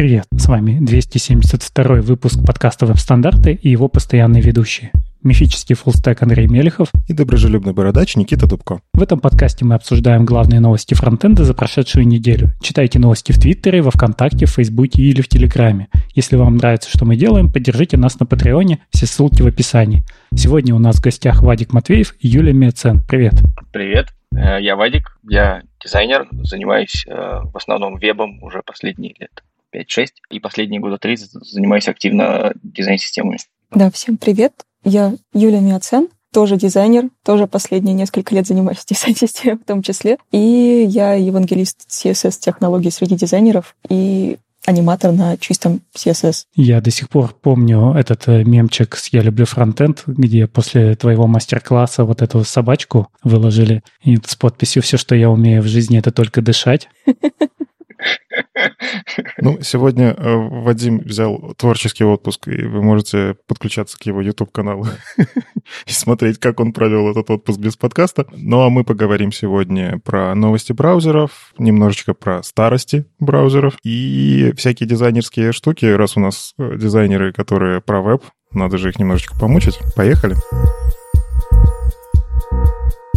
Привет, с вами 272 выпуск подкаста «Веб-стандарты» и его постоянные ведущие. Мифический фуллстек Андрей Мелехов и доброжелюбный бородач Никита Дубко. В этом подкасте мы обсуждаем главные новости фронтенда за прошедшую неделю. Читайте новости в Твиттере, во Вконтакте, в Фейсбуке или в Телеграме. Если вам нравится, что мы делаем, поддержите нас на Патреоне, все ссылки в описании. Сегодня у нас в гостях Вадик Матвеев и Юлия Мецен. Привет. Привет, э, я Вадик, я дизайнер, занимаюсь э, в основном вебом уже последние лет 5-6, и последние года три занимаюсь активно дизайн-системами. Да, всем привет. Я Юлия Миоцен, тоже дизайнер, тоже последние несколько лет занимаюсь дизайн-системой в том числе. И я евангелист CSS-технологий среди дизайнеров и аниматор на чистом CSS. Я до сих пор помню этот э, мемчик с «Я люблю фронтенд», где после твоего мастер-класса вот эту собачку выложили и с подписью «Все, что я умею в жизни, это только дышать». Ну, сегодня э, Вадим взял творческий отпуск, и вы можете подключаться к его YouTube-каналу и смотреть, как он провел этот отпуск без подкаста. Ну, а мы поговорим сегодня про новости браузеров, немножечко про старости браузеров и всякие дизайнерские штуки, раз у нас э, дизайнеры, которые про веб, надо же их немножечко помучить. Поехали!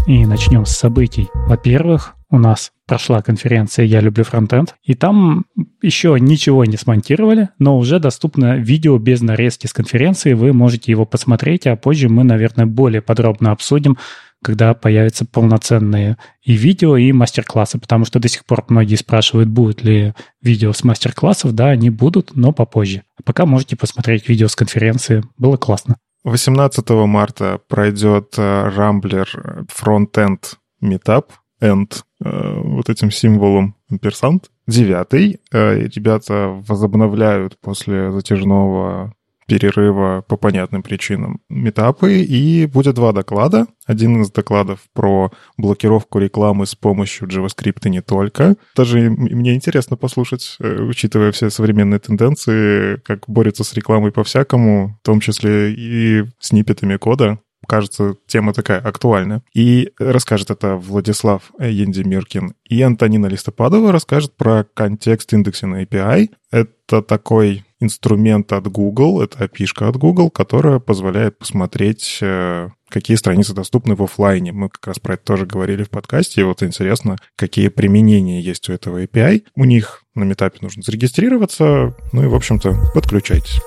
И начнем с событий. Во-первых, у нас прошла конференция «Я люблю фронтенд», и там еще ничего не смонтировали, но уже доступно видео без нарезки с конференции, вы можете его посмотреть, а позже мы, наверное, более подробно обсудим, когда появятся полноценные и видео, и мастер-классы, потому что до сих пор многие спрашивают, будут ли видео с мастер-классов. Да, они будут, но попозже. А пока можете посмотреть видео с конференции. Было классно. 18 марта пройдет Rambler Frontend Meetup end э, вот этим символом амперсант. Девятый. Э, ребята возобновляют после затяжного перерыва по понятным причинам метапы, и будет два доклада. Один из докладов про блокировку рекламы с помощью JavaScript и не только. Даже мне интересно послушать, э, учитывая все современные тенденции, как борются с рекламой по-всякому, в том числе и сниппетами кода кажется, тема такая актуальная. И расскажет это Владислав Ендемиркин. И Антонина Листопадова расскажет про контекст индексинга API. Это такой инструмент от Google, это api от Google, которая позволяет посмотреть, э, какие страницы доступны в офлайне. Мы как раз про это тоже говорили в подкасте, и вот интересно, какие применения есть у этого API. У них на метапе нужно зарегистрироваться, ну и, в общем-то, подключайтесь.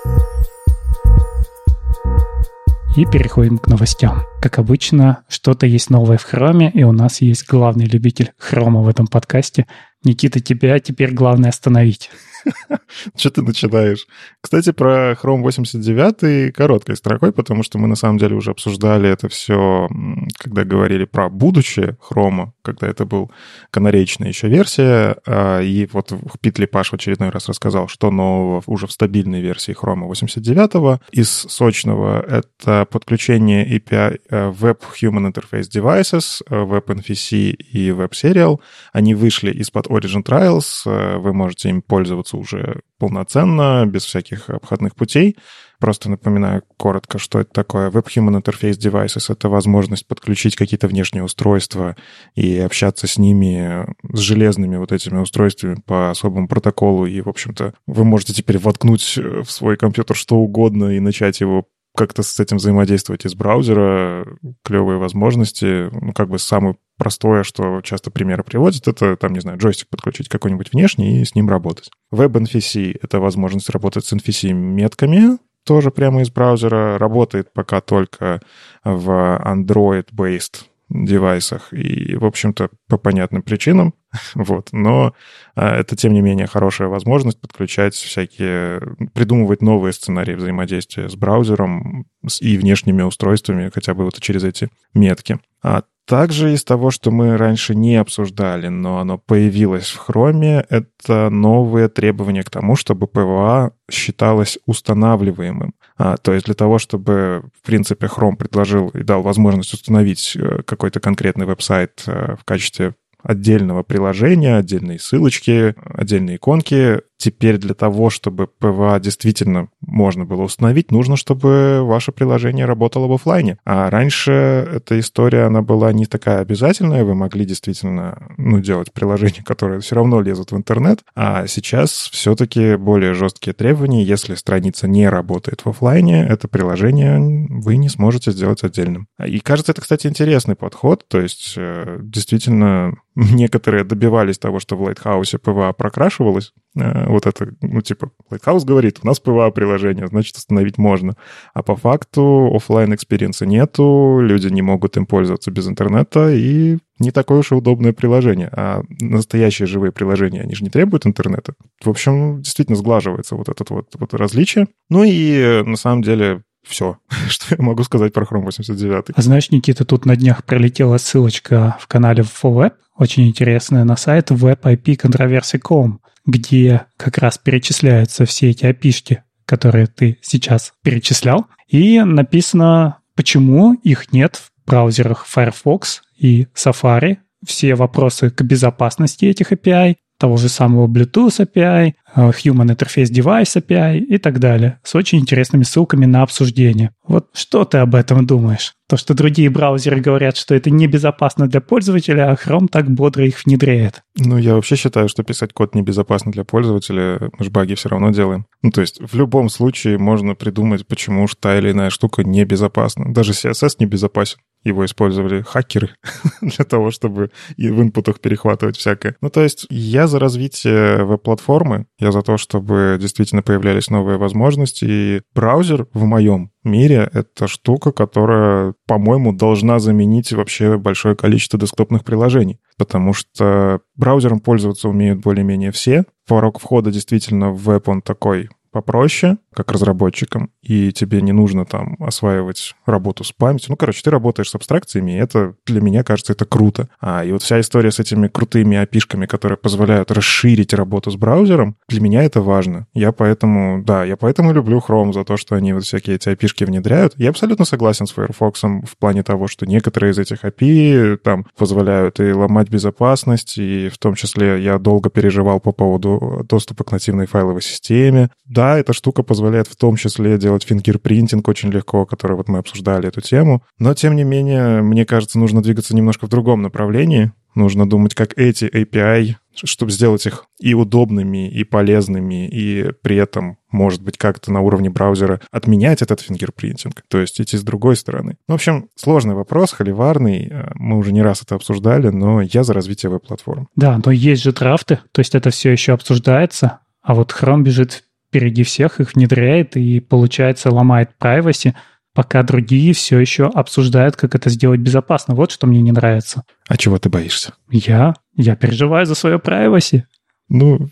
И переходим к новостям. Как обычно, что-то есть новое в хроме, и у нас есть главный любитель хрома в этом подкасте. Никита, тебя теперь главное остановить. Что ты начинаешь? Кстати, про Chrome 89 короткой строкой, потому что мы на самом деле уже обсуждали это все, когда говорили про будущее Chrome, когда это был канаречная еще версия, а, и вот Питли Паш в очередной раз рассказал, что нового уже в стабильной версии Chrome 89 из сочного — это подключение API э, Web Human Interface Devices, э, WebNVC и WebSerial. Они вышли из-под Origin Trials, э, вы можете им пользоваться уже полноценно, без всяких обходных путей. Просто напоминаю коротко, что это такое. Web Human Interface Devices — это возможность подключить какие-то внешние устройства и общаться с ними, с железными вот этими устройствами по особому протоколу. И, в общем-то, вы можете теперь воткнуть в свой компьютер что угодно и начать его как-то с этим взаимодействовать из браузера, клевые возможности. Ну, как бы самое простое, что часто примеры приводят, это, там, не знаю, джойстик подключить какой-нибудь внешний и с ним работать. WebNVC — это возможность работать с NVC-метками, тоже прямо из браузера. Работает пока только в Android-based девайсах и, в общем-то, по понятным причинам. вот. Но а, это, тем не менее, хорошая возможность подключать всякие, придумывать новые сценарии взаимодействия с браузером и внешними устройствами, хотя бы вот через эти метки. А также из того, что мы раньше не обсуждали, но оно появилось в Chrome, это новые требования к тому, чтобы PWA считалось устанавливаемым. А, то есть для того, чтобы, в принципе, Chrome предложил и дал возможность установить э, какой-то конкретный веб-сайт э, в качестве отдельного приложения, отдельные ссылочки, отдельные иконки, теперь для того, чтобы PWA действительно можно было установить, нужно, чтобы ваше приложение работало в офлайне. А раньше эта история, она была не такая обязательная, вы могли действительно ну, делать приложения, которые все равно лезут в интернет, а сейчас все-таки более жесткие требования. Если страница не работает в офлайне, это приложение вы не сможете сделать отдельным. И кажется, это, кстати, интересный подход, то есть э, действительно некоторые добивались того, что в Lighthouse е PWA прокрашивалось. Э, вот это, ну, типа, Lighthouse говорит, у нас PWA приложение, значит, установить можно. А по факту офлайн experience а нету, люди не могут им пользоваться без интернета, и не такое уж и удобное приложение. А настоящие живые приложения, они же не требуют интернета. В общем, действительно сглаживается вот это вот, вот различие. Ну и на самом деле все, что я могу сказать про Chrome 89. А знаешь, Никита, тут на днях пролетела ссылочка в канале FOWeb, очень интересная, на сайт webipcontroversy.com, где как раз перечисляются все эти опишки, которые ты сейчас перечислял, и написано, почему их нет в браузерах Firefox и Safari, все вопросы к безопасности этих API, того же самого Bluetooth API, э, Human Interface Device API и так далее, с очень интересными ссылками на обсуждение. Вот что ты об этом думаешь? То, что другие браузеры говорят, что это небезопасно для пользователя, а Chrome так бодро их внедряет. Ну, я вообще считаю, что писать код небезопасно для пользователя, мы же баги все равно делаем. Ну, то есть в любом случае можно придумать, почему уж та или иная штука небезопасна. Даже CSS небезопасен его использовали хакеры для того, чтобы и в инпутах перехватывать всякое. Ну, то есть я за развитие веб-платформы, я за то, чтобы действительно появлялись новые возможности, и браузер в моем мире — это штука, которая, по-моему, должна заменить вообще большое количество десктопных приложений, потому что браузером пользоваться умеют более-менее все. Порог входа действительно в веб, он такой попроще, как разработчикам, и тебе не нужно там осваивать работу с памятью. Ну, короче, ты работаешь с абстракциями, и это для меня кажется, это круто. А, и вот вся история с этими крутыми опишками, которые позволяют расширить работу с браузером, для меня это важно. Я поэтому, да, я поэтому люблю Chrome за то, что они вот всякие эти API шки внедряют. Я абсолютно согласен с Firefox в плане того, что некоторые из этих API там позволяют и ломать безопасность, и в том числе я долго переживал по поводу доступа к нативной файловой системе. Да, эта штука позволяет позволяет в том числе делать fingerprinting очень легко, который вот мы обсуждали эту тему. Но, тем не менее, мне кажется, нужно двигаться немножко в другом направлении. Нужно думать, как эти API, чтобы сделать их и удобными, и полезными, и при этом, может быть, как-то на уровне браузера отменять этот fingerprinting, то есть идти с другой стороны. Ну, в общем, сложный вопрос, холиварный, мы уже не раз это обсуждали, но я за развитие веб-платформ. Да, но есть же драфты, то есть это все еще обсуждается, а вот Chrome бежит впереди всех их внедряет и, получается, ломает privacy, пока другие все еще обсуждают, как это сделать безопасно. Вот что мне не нравится. А чего ты боишься? Я? Я переживаю за свое privacy. Ну,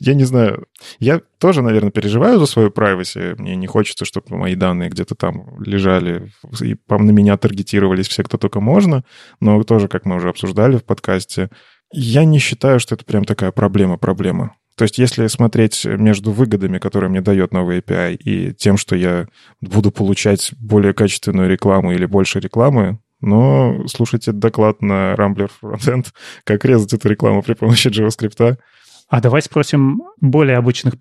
я не знаю. Я тоже, наверное, переживаю за свою privacy. Мне не хочется, чтобы мои данные где-то там лежали и на меня таргетировались все, кто только можно. Но тоже, как мы уже обсуждали в подкасте, я не считаю, что это прям такая проблема-проблема. То есть если смотреть между выгодами, которые мне дает новый API, и тем, что я буду получать более качественную рекламу или больше рекламы, но слушайте доклад на Rambler Frontend, как резать эту рекламу при помощи JavaScript. А давай спросим более обычных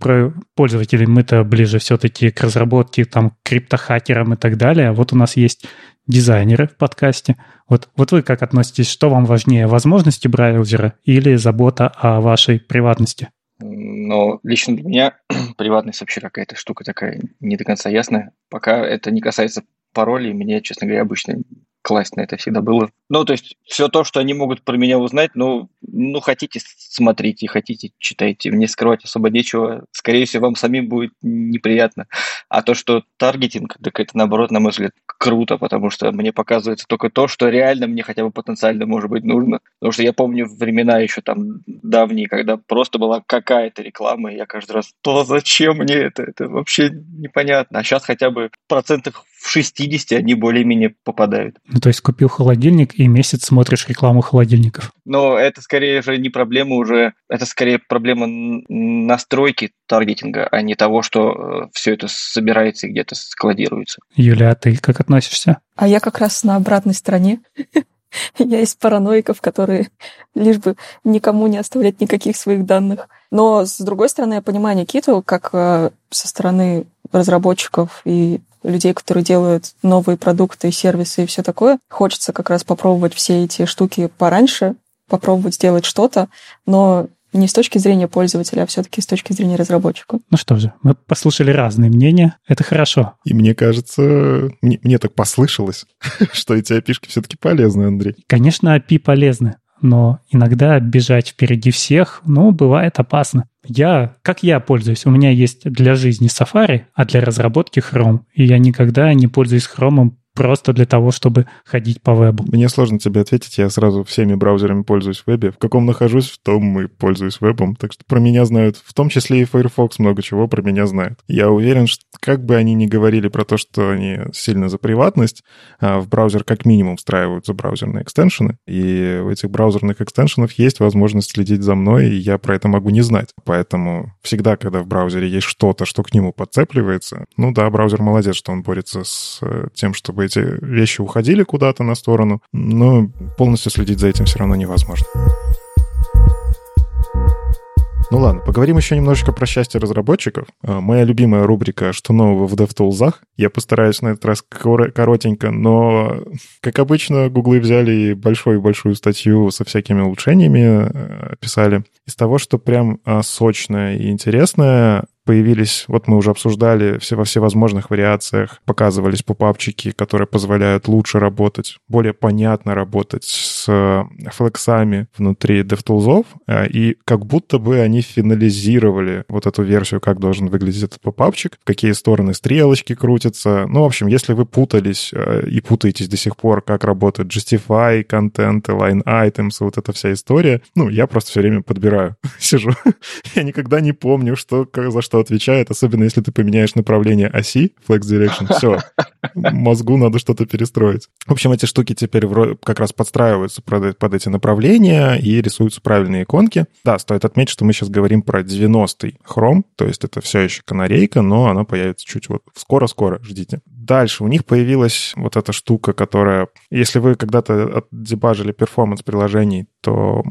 пользователей. Мы-то ближе все-таки к разработке, там, криптохакерам и так далее. Вот у нас есть дизайнеры в подкасте. Вот, вот вы как относитесь? Что вам важнее, возможности браузера или забота о вашей приватности? Но лично для меня приватность вообще какая-то штука такая не до конца ясная. Пока это не касается паролей, мне, честно говоря, обычно класть на это всегда было. Ну, то есть все то, что они могут про меня узнать, ну, ну хотите, смотрите, хотите, читайте. Мне скрывать особо нечего. Скорее всего, вам самим будет неприятно. А то, что таргетинг, так это, наоборот, на мой взгляд, круто, потому что мне показывается только то, что реально мне хотя бы потенциально может быть нужно. Потому что я помню времена еще там давние, когда просто была какая-то реклама, и я каждый раз, то зачем мне это? Это вообще непонятно. А сейчас хотя бы процентов в 60 они более-менее попадают. Ну, то есть купил холодильник и месяц смотришь рекламу холодильников. Но это скорее же не проблема уже, это скорее проблема настройки таргетинга, а не того, что э, все это собирается и где-то складируется. Юля, а ты как относишься? А я как раз на обратной стороне. Я из параноиков, которые лишь бы никому не оставлять никаких своих данных. Но, с другой стороны, я понимаю Никиту, как э, со стороны разработчиков и людей, которые делают новые продукты, сервисы и все такое. Хочется как раз попробовать все эти штуки пораньше, попробовать сделать что-то, но не с точки зрения пользователя, а все-таки с точки зрения разработчика. Ну что же, мы послушали разные мнения. Это хорошо. И мне кажется, мне, мне так послышалось, что эти api все-таки полезны, Андрей. Конечно, API полезны, но иногда бежать впереди всех, ну, бывает опасно. Я, как я пользуюсь? У меня есть для жизни Safari, а для разработки Chrome. И я никогда не пользуюсь Chrome просто для того, чтобы ходить по вебу? Мне сложно тебе ответить, я сразу всеми браузерами пользуюсь в вебе. В каком нахожусь, в том и пользуюсь вебом. Так что про меня знают, в том числе и Firefox много чего про меня знают. Я уверен, что как бы они ни говорили про то, что они сильно за приватность, а в браузер как минимум встраивают за браузерные экстеншены, и у этих браузерных экстеншенов есть возможность следить за мной, и я про это могу не знать. Поэтому всегда, когда в браузере есть что-то, что к нему подцепливается, ну да, браузер молодец, что он борется с э, тем, чтобы эти вещи уходили куда-то на сторону, но полностью следить за этим все равно невозможно. Ну ладно, поговорим еще немножечко про счастье разработчиков. А, моя любимая рубрика «Что нового в DevTools?». Я постараюсь на этот раз коротенько, но, как обычно, гуглы взяли большую-большую статью со всякими улучшениями, э, писали. Из того, что прям а, сочное и интересное, появились, вот мы уже обсуждали все во всевозможных вариациях, показывались попапчики, которые позволяют лучше работать, более понятно работать с э, флексами внутри DevTools, э, и как будто бы они финализировали вот эту версию, как должен выглядеть этот попапчик, в какие стороны стрелочки крутятся. Ну, в общем, если вы путались э, и путаетесь до сих пор, как работает Justify, контент, line items, вот эта вся история, ну, я просто все время подбираю, сижу. я никогда не помню, что, за что что отвечает, особенно если ты поменяешь направление оси, flex direction, все, мозгу надо что-то перестроить. В общем, эти штуки теперь как раз подстраиваются под, эти направления и рисуются правильные иконки. Да, стоит отметить, что мы сейчас говорим про 90-й Chrome, то есть это все еще канарейка, но она появится чуть вот скоро-скоро, ждите. Дальше. У них появилась вот эта штука, которая, если вы когда-то дебажили перформанс приложений, то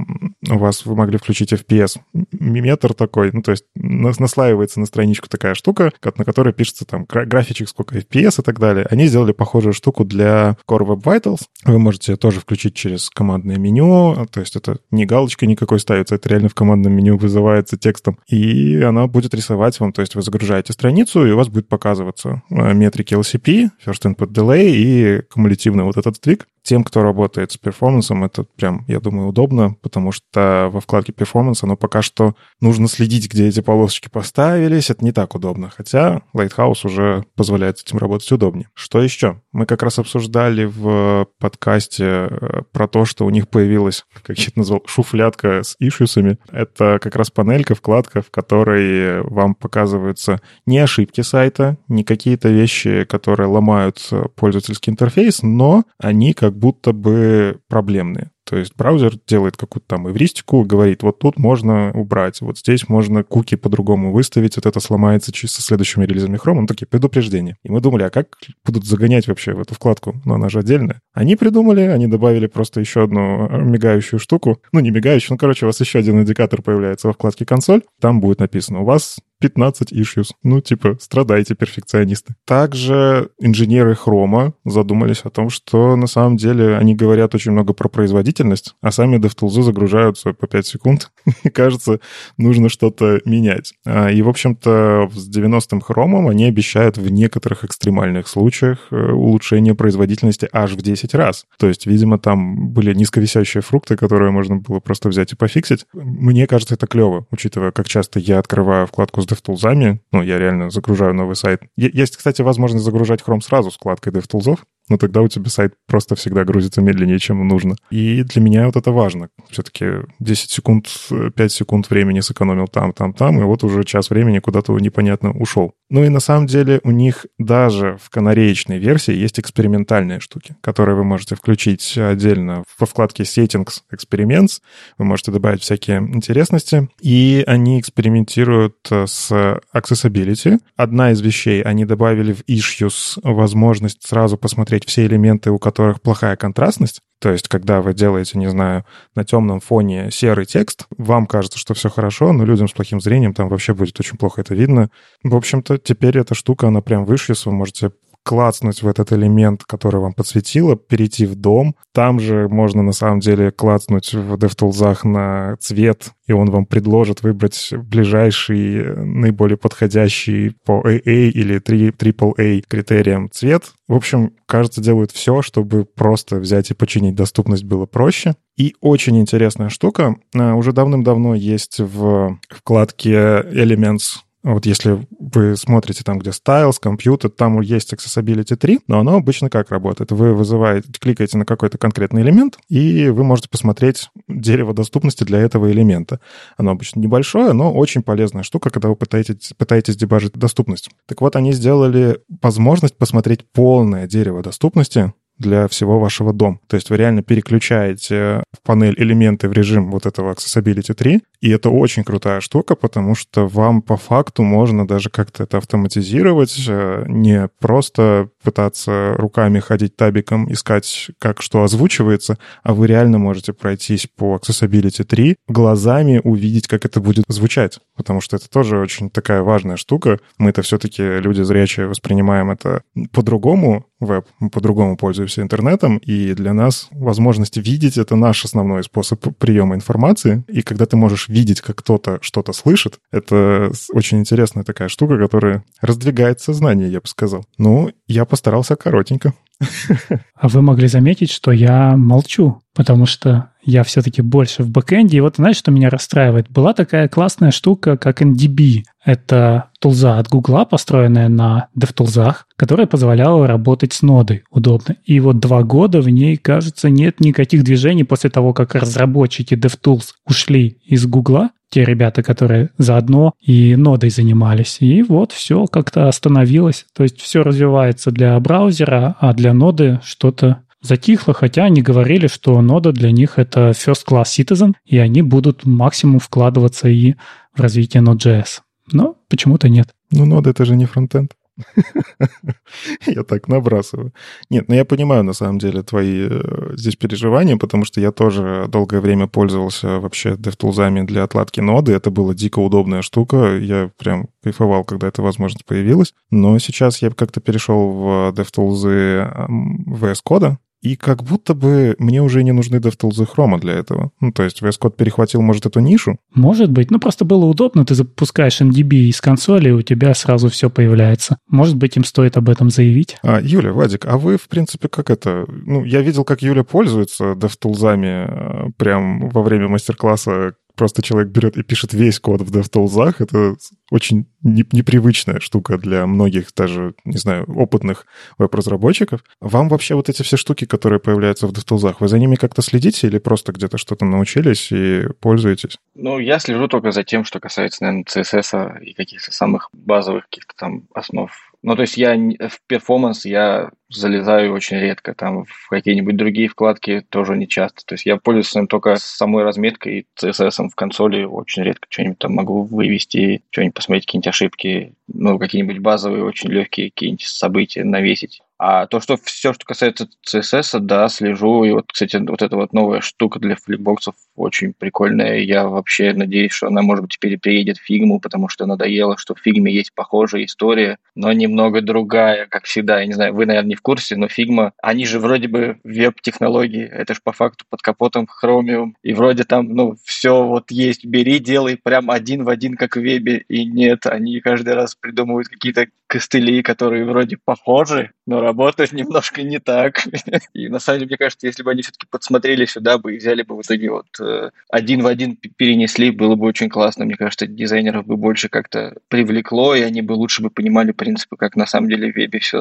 у вас вы могли включить FPS метр такой, ну, то есть наслаивается на страничку такая штука, на которой пишется там графичек, сколько FPS и так далее. Они сделали похожую штуку для Core Web Vitals. Вы можете тоже включить через командное меню, то есть это не галочка никакой ставится, это реально в командном меню вызывается текстом, и она будет рисовать вам, то есть вы загружаете страницу, и у вас будет показываться э, метрики LCP, FTP, First Input Delay и кумулятивный вот этот сдвиг. Тем, кто работает с перформансом, это прям, я думаю, удобно, потому что во вкладке Performance оно пока что нужно следить, где эти полосочки поставились. Это не так удобно. Хотя Lighthouse уже позволяет с этим работать удобнее. Что еще? Мы как раз обсуждали в подкасте э, про то, что у них появилась, как я это назвал, шуфлятка с ишусами. Это как раз панелька, вкладка, в которой вам показываются не ошибки сайта, не какие-то вещи, которые ломают пользовательский интерфейс, но они как как будто бы проблемные. То есть браузер делает какую-то там эвристику, говорит, вот тут можно убрать, вот здесь можно куки по-другому выставить, вот это сломается чисто следующими релизами Chrome. Ну, такие предупреждения. И мы думали, а как будут загонять вообще в эту вкладку? Ну, она же отдельная. Они придумали, они добавили просто еще одну мигающую штуку. Ну, не мигающую, ну, короче, у вас еще один индикатор появляется во вкладке консоль. Там будет написано, у вас 15 issues. Ну, типа, страдайте, перфекционисты. Также инженеры Хрома задумались о том, что на самом деле они говорят очень много про производительность, а сами DevTools загружаются по 5 секунд. И кажется, нужно что-то менять. А, и, в общем-то, с 90-м хромом они обещают в некоторых экстремальных случаях э, улучшение производительности аж в 10 раз. То есть, видимо, там были низковисящие фрукты, которые можно было просто взять и пофиксить. Мне кажется, это клево, учитывая, как часто я открываю вкладку с DevTools. Ну, я реально загружаю новый сайт. Есть, кстати, возможность загружать Chrome сразу с вкладкой DevTools но тогда у тебя сайт просто всегда грузится медленнее, чем нужно. И для меня вот это важно. Все-таки 10 секунд, 5 секунд времени сэкономил там, там, там, и вот уже час времени куда-то непонятно ушел. Ну и на самом деле у них даже в канареечной версии есть экспериментальные штуки, которые вы можете включить отдельно во вкладке Settings Experiments. Вы можете добавить всякие интересности. И они экспериментируют с accessibility. Одна из вещей, они добавили в Issues возможность сразу посмотреть посмотреть все элементы, у которых плохая контрастность. То есть, когда вы делаете, не знаю, на темном фоне серый текст, вам кажется, что все хорошо, но людям с плохим зрением там вообще будет очень плохо это видно. В общем-то, теперь эта штука, она прям выше, вы можете клацнуть в этот элемент, который вам подсветило, перейти в дом. Там же можно на самом деле клацнуть в DevTools на цвет, и он вам предложит выбрать ближайший, наиболее подходящий по AA или AAA критериям цвет. В общем, кажется, делают все, чтобы просто взять и починить доступность было проще. И очень интересная штука. А, уже давным-давно есть в вкладке Elements вот если вы смотрите там, где Styles, компьютер, там есть Accessibility 3, но оно обычно как работает? Вы вызываете, кликаете на какой-то конкретный элемент, и вы можете посмотреть дерево доступности для этого элемента. Оно обычно небольшое, но очень полезная штука, когда вы пытаетесь, пытаетесь дебажить доступность. Так вот, они сделали возможность посмотреть полное дерево доступности для всего вашего дома. То есть вы реально переключаете в панель элементы в режим вот этого Accessibility 3, и это очень крутая штука, потому что вам по факту можно даже как-то это автоматизировать, э, не просто пытаться руками ходить табиком, искать, как что озвучивается, а вы реально можете пройтись по Accessibility 3, глазами увидеть, как это будет звучать, потому что это тоже очень такая важная штука. Мы-то все-таки люди зрячие воспринимаем это по-другому, веб, мы по-другому пользуемся интернетом, и для нас возможность видеть — это наш основной способ приема информации, и когда ты можешь видеть, как кто-то что-то слышит, это очень интересная такая штука, которая раздвигает сознание, я бы сказал. Ну, я постарался коротенько. А вы могли заметить, что я молчу, потому что я все-таки больше в бэкэнде. И вот знаешь, что меня расстраивает? Была такая классная штука, как NDB. Это тулза от Гугла, построенная на DevTools, которая позволяла работать с нодой удобно. И вот два года в ней, кажется, нет никаких движений после того, как разработчики DevTools ушли из Гугла, те ребята, которые заодно и нодой занимались. И вот все как-то остановилось. То есть все развивается для браузера, а для ноды что-то затихло, хотя они говорили, что нода для них это first class citizen, и они будут максимум вкладываться и в развитие Node.js. Но почему-то нет. Ну, нода это же не фронтенд. Я так набрасываю. Нет, ну я понимаю, на самом деле, твои э, здесь переживания, потому что я тоже долгое время пользовался вообще DevTools для отладки ноды. Это была дико удобная штука. Я прям кайфовал, когда эта возможность появилась. Но сейчас я как-то перешел в DevTools VS Code, и как будто бы мне уже не нужны DevTools Chrome для этого. Ну, то есть VS Code перехватил, может, эту нишу? Может быть. Ну, просто было удобно. Ты запускаешь NDB из консоли, и у тебя сразу все появляется. Может быть, им стоит об этом заявить. А, Юля, Вадик, а вы, в принципе, как это... Ну, я видел, как Юля пользуется DevTools э, прям во время мастер-класса просто человек берет и пишет весь код в DevTools, это очень непривычная штука для многих даже, не знаю, опытных веб-разработчиков. Вам вообще вот эти все штуки, которые появляются в DevTools, вы за ними как-то следите или просто где-то что-то научились и пользуетесь? Ну, я слежу только за тем, что касается, наверное, CSS и каких-то самых базовых каких-то там основ ну, то есть я в performance я залезаю очень редко, там в какие-нибудь другие вкладки тоже не часто. То есть я пользуюсь только самой разметкой и CSS в консоли очень редко что-нибудь там могу вывести, что-нибудь посмотреть, какие-нибудь ошибки, ну, какие-нибудь базовые, очень легкие какие-нибудь события навесить. А то, что все, что касается CSS, да, слежу. И вот, кстати, вот эта вот новая штука для flexbox ов очень прикольная. Я вообще надеюсь, что она, может быть, теперь переедет в фигму, потому что надоело, что в фигме есть похожая история, но немного другая, как всегда. Я не знаю, вы, наверное, не в курсе, но фигма, они же вроде бы веб-технологии. Это же по факту под капотом Chromium. И вроде там, ну, все вот есть, бери, делай прям один в один, как в вебе. И нет, они каждый раз придумывают какие-то костыли, которые вроде похожи, но работают немножко не так. И на самом деле, мне кажется, если бы они все-таки подсмотрели сюда бы и взяли бы в итоге вот э, один в один перенесли, было бы очень классно. Мне кажется, дизайнеров бы больше как-то привлекло, и они бы лучше бы понимали принципы, как на самом деле в вебе все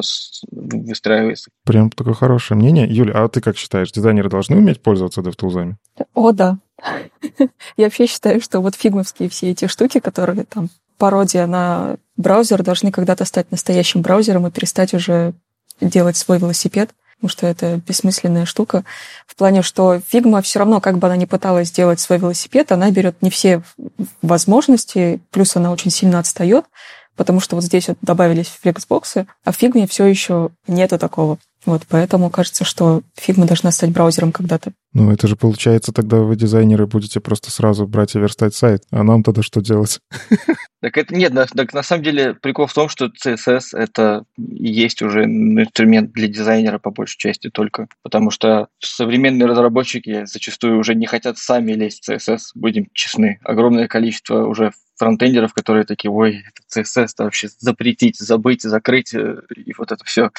выстраивается. Прям такое хорошее мнение. Юля, а ты как считаешь, дизайнеры должны уметь пользоваться DevTools? О, да. Я вообще считаю, что вот фигмовские все эти штуки, которые там пародия на браузер, должны когда-то стать настоящим браузером и перестать уже делать свой велосипед, потому что это бессмысленная штука. В плане, что Figma все равно, как бы она ни пыталась сделать свой велосипед, она берет не все возможности, плюс она очень сильно отстает, потому что вот здесь вот добавились флексбоксы, а в Figma все еще нету такого. Вот, поэтому кажется, что Figma должна стать браузером когда-то. Ну, это же получается, тогда вы, дизайнеры, будете просто сразу брать и верстать сайт. А нам тогда что делать? Так это нет, так на самом деле прикол в том, что CSS это есть уже инструмент для дизайнера по большей части только, потому что современные разработчики зачастую уже не хотят сами лезть в CSS, будем честны. Огромное количество уже фронтендеров, которые такие, ой, это CSS вообще запретить, забыть, закрыть, э, и вот это все.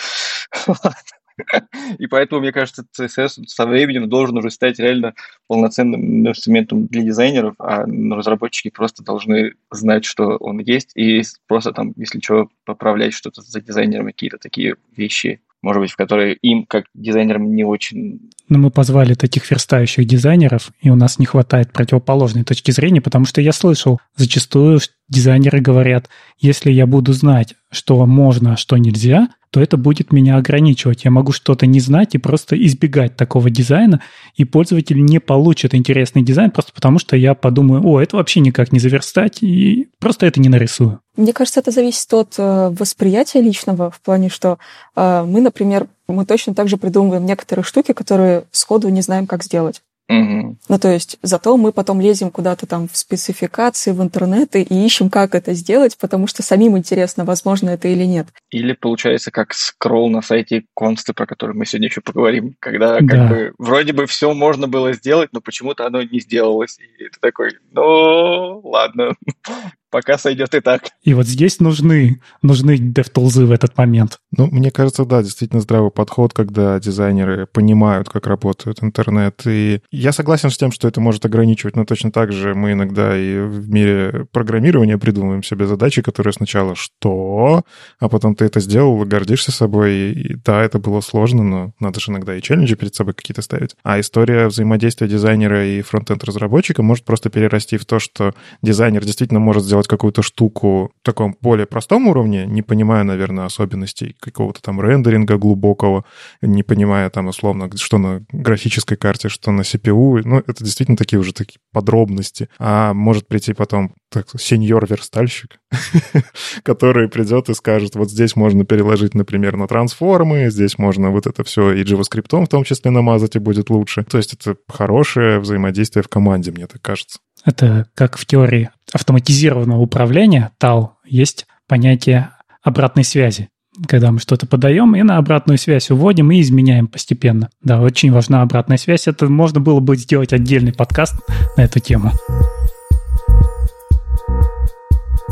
И поэтому, мне кажется, CSS со временем должен уже стать реально полноценным инструментом для дизайнеров, а разработчики просто должны знать, что он есть, и просто там, если что, поправлять что-то за дизайнером, какие-то такие вещи, может быть, в которые им, как дизайнерам, не очень... Но мы позвали таких верстающих дизайнеров, и у нас не хватает противоположной точки зрения, потому что я слышал, зачастую дизайнеры говорят, если я буду знать, что можно, а что нельзя, то это будет меня ограничивать. Я могу что-то не знать и просто избегать такого дизайна, и пользователь не получит интересный дизайн просто потому, что я подумаю, о, это вообще никак не заверстать, и просто это не нарисую. Мне кажется, это зависит от э, восприятия личного, в плане, что э, мы, например, мы точно так же придумываем некоторые штуки, которые сходу не знаем, как сделать. Угу. Ну, то есть, зато мы потом лезем куда-то там в спецификации, в интернеты и ищем, как это сделать, потому что самим интересно, возможно это или нет. Или получается как скролл на сайте Консты, про который мы сегодня еще поговорим, когда Да. как бы вроде бы все можно было сделать, но почему-то оно не сделалось. И ты такой, ну, ладно, пока сойдет и так. И вот здесь нужны, нужны DevTools в этот момент. Ну, мне кажется, да, действительно здравый подход, когда дизайнеры понимают, как работает интернет. И я согласен с тем, что это может ограничивать, но точно так же мы иногда и в мире программирования придумываем себе задачи, которые сначала «что?», а потом ты это сделал, и гордишься собой. И да, это было сложно, но надо же иногда и челленджи перед собой какие-то ставить. А история взаимодействия дизайнера и фронтенд-разработчика может просто перерасти в то, что дизайнер действительно может сделать какую-то штуку в таком более простом уровне, не понимая, наверное, особенностей какого-то там рендеринга глубокого, не понимая там условно, что на графической карте, что на CPU. Ну, это действительно такие уже такие подробности. А может прийти потом так, сеньор-верстальщик, который придет и скажет, вот здесь можно переложить, например, на трансформы, здесь можно вот это все и JavaScript в том числе намазать, и будет лучше. То есть это хорошее взаимодействие в команде, мне так кажется. Это как в теории автоматизированного управления TAL есть понятие обратной связи. Когда мы что-то подаем и на обратную связь уводим и изменяем постепенно. Да, очень важна обратная связь. Это можно было бы сделать отдельный подкаст на эту тему.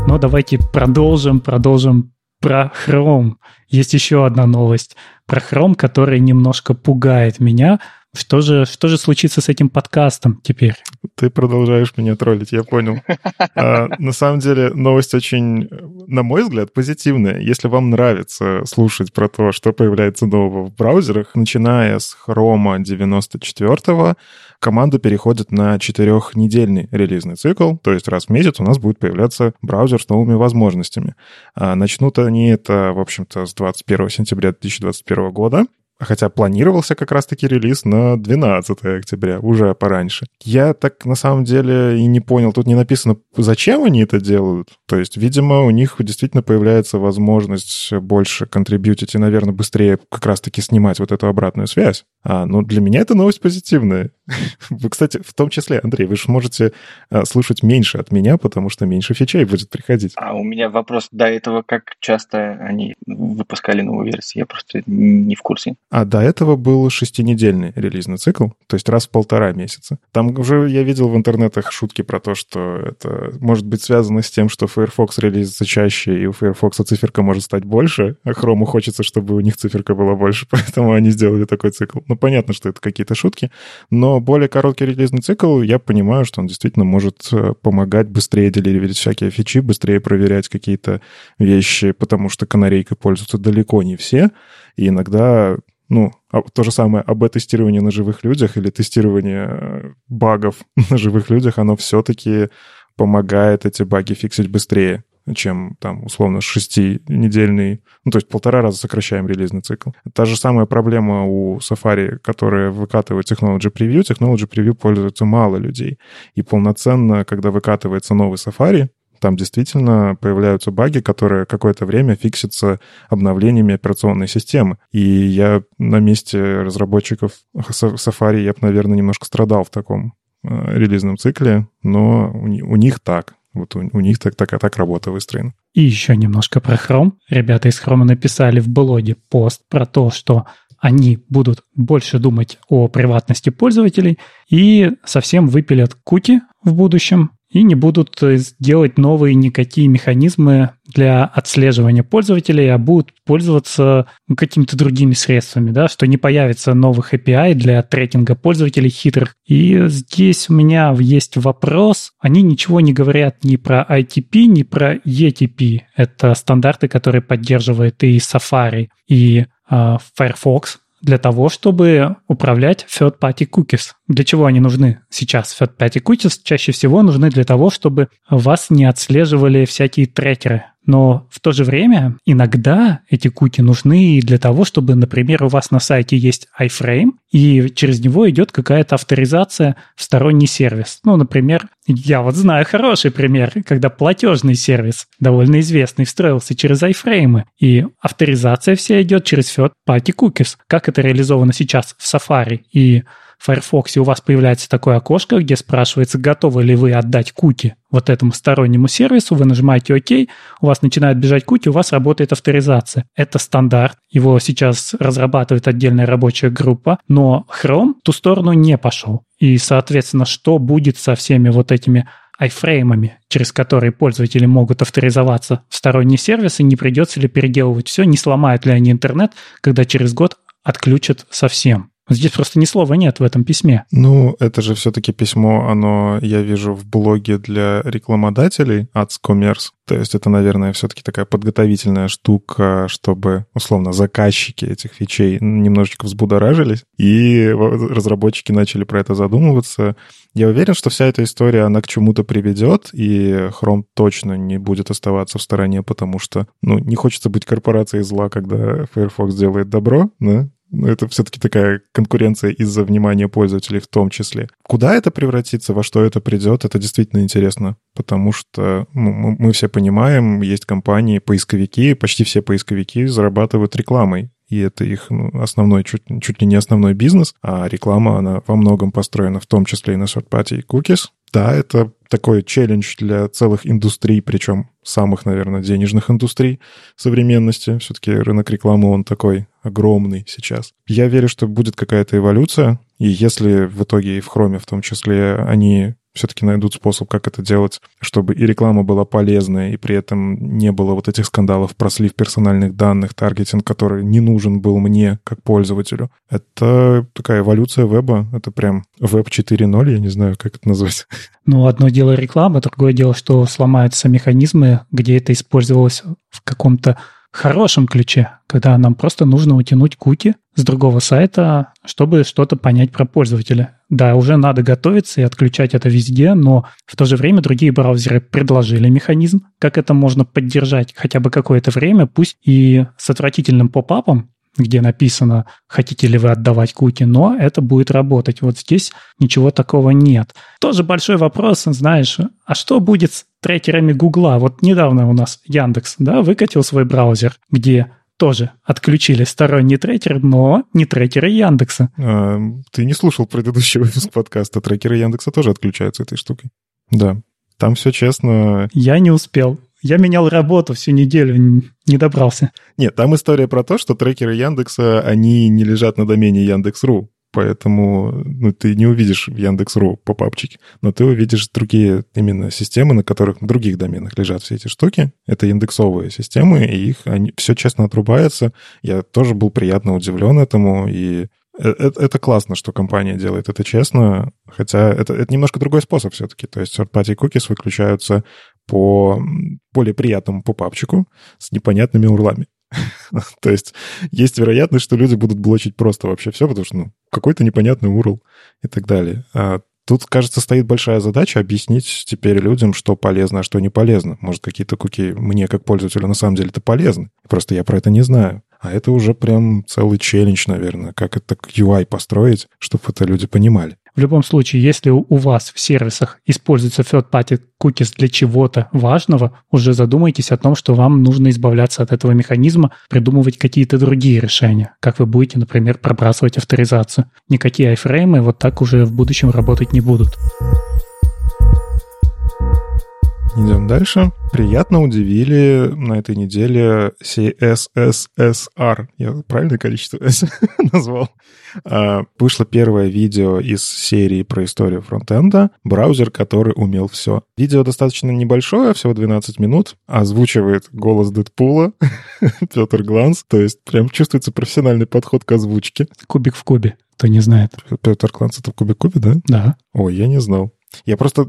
Но давайте продолжим, продолжим про Chrome. Есть еще одна новость про Chrome, которая немножко пугает меня. Что же, что же случится с этим подкастом теперь? Ты продолжаешь меня троллить, я понял. А, на самом деле новость очень, на мой взгляд, позитивная. Если вам нравится слушать про то, что появляется нового в браузерах, начиная с Chrome 94 команда переходит на четырехнедельный релизный цикл, то есть раз в месяц у нас будет появляться браузер с новыми возможностями. А начнут они это, в общем-то, с 21 сентября 2021 года, хотя планировался как раз-таки релиз на 12 октября, уже пораньше. Я так на самом деле и не понял, тут не написано, зачем они это делают. То есть, видимо, у них действительно появляется возможность больше контрибьютить и, наверное, быстрее как раз-таки снимать вот эту обратную связь. А, ну, для меня эта новость позитивная. Вы, кстати, в том числе, Андрей, вы же можете а, слушать меньше от меня, потому что меньше фичей будет приходить. А у меня вопрос до этого, как часто они выпускали новую версию? Я просто не в курсе. А до этого был шестинедельный релизный цикл, то есть раз в полтора месяца. Там уже я видел в интернетах шутки про то, что это может быть связано с тем, что Firefox релизится чаще, и у Firefox циферка может стать больше, а Chrome хочется, чтобы у них циферка была больше, поэтому они сделали такой цикл. Ну, понятно, что это какие-то шутки, но более короткий релизный цикл, я понимаю, что он действительно может помогать быстрее деливерить всякие фичи, быстрее проверять какие-то вещи, потому что канарейкой пользуются далеко не все, и иногда ну, то же самое АБ-тестирование на живых людях или тестирование багов на живых людях, оно все-таки помогает эти баги фиксить быстрее чем там условно шестинедельный, ну то есть полтора раза сокращаем релизный цикл. Та же самая проблема у Safari, которая выкатывает Technology Preview. Technology Preview пользуется мало людей. И полноценно, когда выкатывается новый Safari, Там действительно появляются баги, которые какое-то время фиксятся обновлениями операционной системы. И я на месте разработчиков Safari, я бы, наверное, немножко страдал в таком э, релизном цикле, но у, у них так. Вот у, у них так, так, так работа выстроена. И еще немножко про Chrome. Ребята из Chrome написали в блоге пост про то, что они будут больше думать о приватности пользователей и совсем выпилят куки в будущем и не будут делать новые никакие механизмы для отслеживания пользователей, а будут пользоваться какими-то другими средствами, да, что не появится новых API для трекинга пользователей хитрых. И здесь у меня есть вопрос. Они ничего не говорят ни про ITP, ни про ETP. Это стандарты, которые поддерживает и Safari, и а, Firefox для того, чтобы управлять third-party cookies. Для чего они нужны сейчас? Third-party cookies чаще всего нужны для того, чтобы вас не отслеживали всякие трекеры. Но в то же время иногда эти куки нужны для того, чтобы, например, у вас на сайте есть iFrame, и через него идет какая-то авторизация в сторонний сервис. Ну, например, я вот знаю хороший пример, когда платежный сервис, довольно известный, встроился через iFrame, и авторизация вся идет через third-party cookies. Как это реализовано сейчас в Safari и Firefox у вас появляется такое окошко, где спрашивается, готовы ли вы отдать куки вот этому стороннему сервису, вы нажимаете ОК, у вас начинает бежать куки, у вас работает авторизация. Это стандарт, его сейчас разрабатывает отдельная рабочая группа, но Chrome ту сторону не пошел. И, соответственно, что будет со всеми вот этими айфреймами, через которые пользователи могут авторизоваться в сторонние сервисы, не придется ли переделывать все, не сломают ли они интернет, когда через год отключат совсем. Здесь просто ни слова нет в этом письме. Ну, это же все-таки письмо, оно, я вижу, в блоге для рекламодателей Commerce. То есть это, наверное, все-таки такая подготовительная штука, чтобы, условно, заказчики этих фичей немножечко взбудоражились, и разработчики начали про это задумываться. Я уверен, что вся эта история, она к чему-то приведет, и Chrome точно не будет оставаться в стороне, потому что, ну, не хочется быть корпорацией зла, когда Firefox делает добро, да? Это все-таки такая конкуренция из-за внимания пользователей в том числе. Куда это превратится, во что это придет, это действительно интересно, потому что ну, мы, мы все понимаем, есть компании, поисковики, почти все поисковики зарабатывают рекламой и это их ну, основной, чуть, чуть ли не основной бизнес, а реклама, она во многом построена в том числе и на third-party cookies. Да, это такой челлендж для целых индустрий, причем самых, наверное, денежных индустрий современности. Все-таки рынок рекламы, он такой огромный сейчас. Я верю, что будет какая-то эволюция, и если в итоге и в Хроме в том числе они все-таки найдут способ, как это делать, чтобы и реклама была полезная, и при этом не было вот этих скандалов про слив персональных данных, таргетинг, который не нужен был мне как пользователю. Это такая эволюция веба, это прям веб 4.0, я не знаю, как это назвать. Ну, одно дело реклама, другое дело, что сломаются механизмы, где это использовалось в каком-то хорошем ключе, когда нам просто нужно утянуть куки с другого сайта, чтобы что-то понять про пользователя. Да, уже надо готовиться и отключать это везде, но в то же время другие браузеры предложили механизм, как это можно поддержать хотя бы какое-то время, пусть и с отвратительным поп-апом, где написано, хотите ли вы отдавать куки, но это будет работать. Вот здесь ничего такого нет. Тоже большой вопрос, знаешь, а что будет с трекерами Гугла? Вот недавно у нас Яндекс, да, выкатил свой браузер, где тоже отключили сторонний трекер, но не трекеры Яндекса. А, ты не слушал предыдущий выпуск подкаста. Трекеры Яндекса тоже отключаются этой штукой. Да. Там все честно. Я не успел. Я менял работу всю неделю, не добрался. Нет, там история про то, что трекеры Яндекса, они не лежат на домене Яндекс.ру. Поэтому ну, ты не увидишь в Яндекс.ру попапчики, но ты увидишь другие именно системы, на которых на других доменах лежат все эти штуки. Это индексовые системы, и их они, все честно отрубается. Я тоже был приятно удивлен этому, и это, э, это классно, что компания делает это честно, хотя это, это немножко другой способ все-таки. То есть third-party cookies выключаются по более приятному попапчику с непонятными урлами. То есть есть вероятность, что люди будут блочить просто вообще все, потому что ну, какой-то непонятный URL и так далее. А тут, кажется, стоит большая задача объяснить теперь людям, что полезно, а что не полезно. Может, какие-то куки мне, как пользователю, на самом деле это полезны. Просто я про это не знаю. А это уже прям целый челлендж, наверное, как это UI построить, чтобы это люди понимали. В любом случае, если у вас в сервисах используется third-party cookies для чего-то важного, уже задумайтесь о том, что вам нужно избавляться от этого механизма, придумывать какие-то другие решения, как вы будете, например, пробрасывать авторизацию. Никакие айфреймы вот так уже в будущем работать не будут. Идем дальше. Приятно удивили на этой неделе CSSR. Я правильное количество S назвал? А, вышло первое видео из серии про историю фронтенда. Браузер, который умел все. Видео достаточно небольшое, всего 12 минут. Озвучивает голос Дэдпула Петр Гланс. То есть прям чувствуется профессиональный подход к озвучке. Кубик в кубе, кто не знает. Петр Гланс — это в кубик кубе, да? Да. Ой, я не знал. Я просто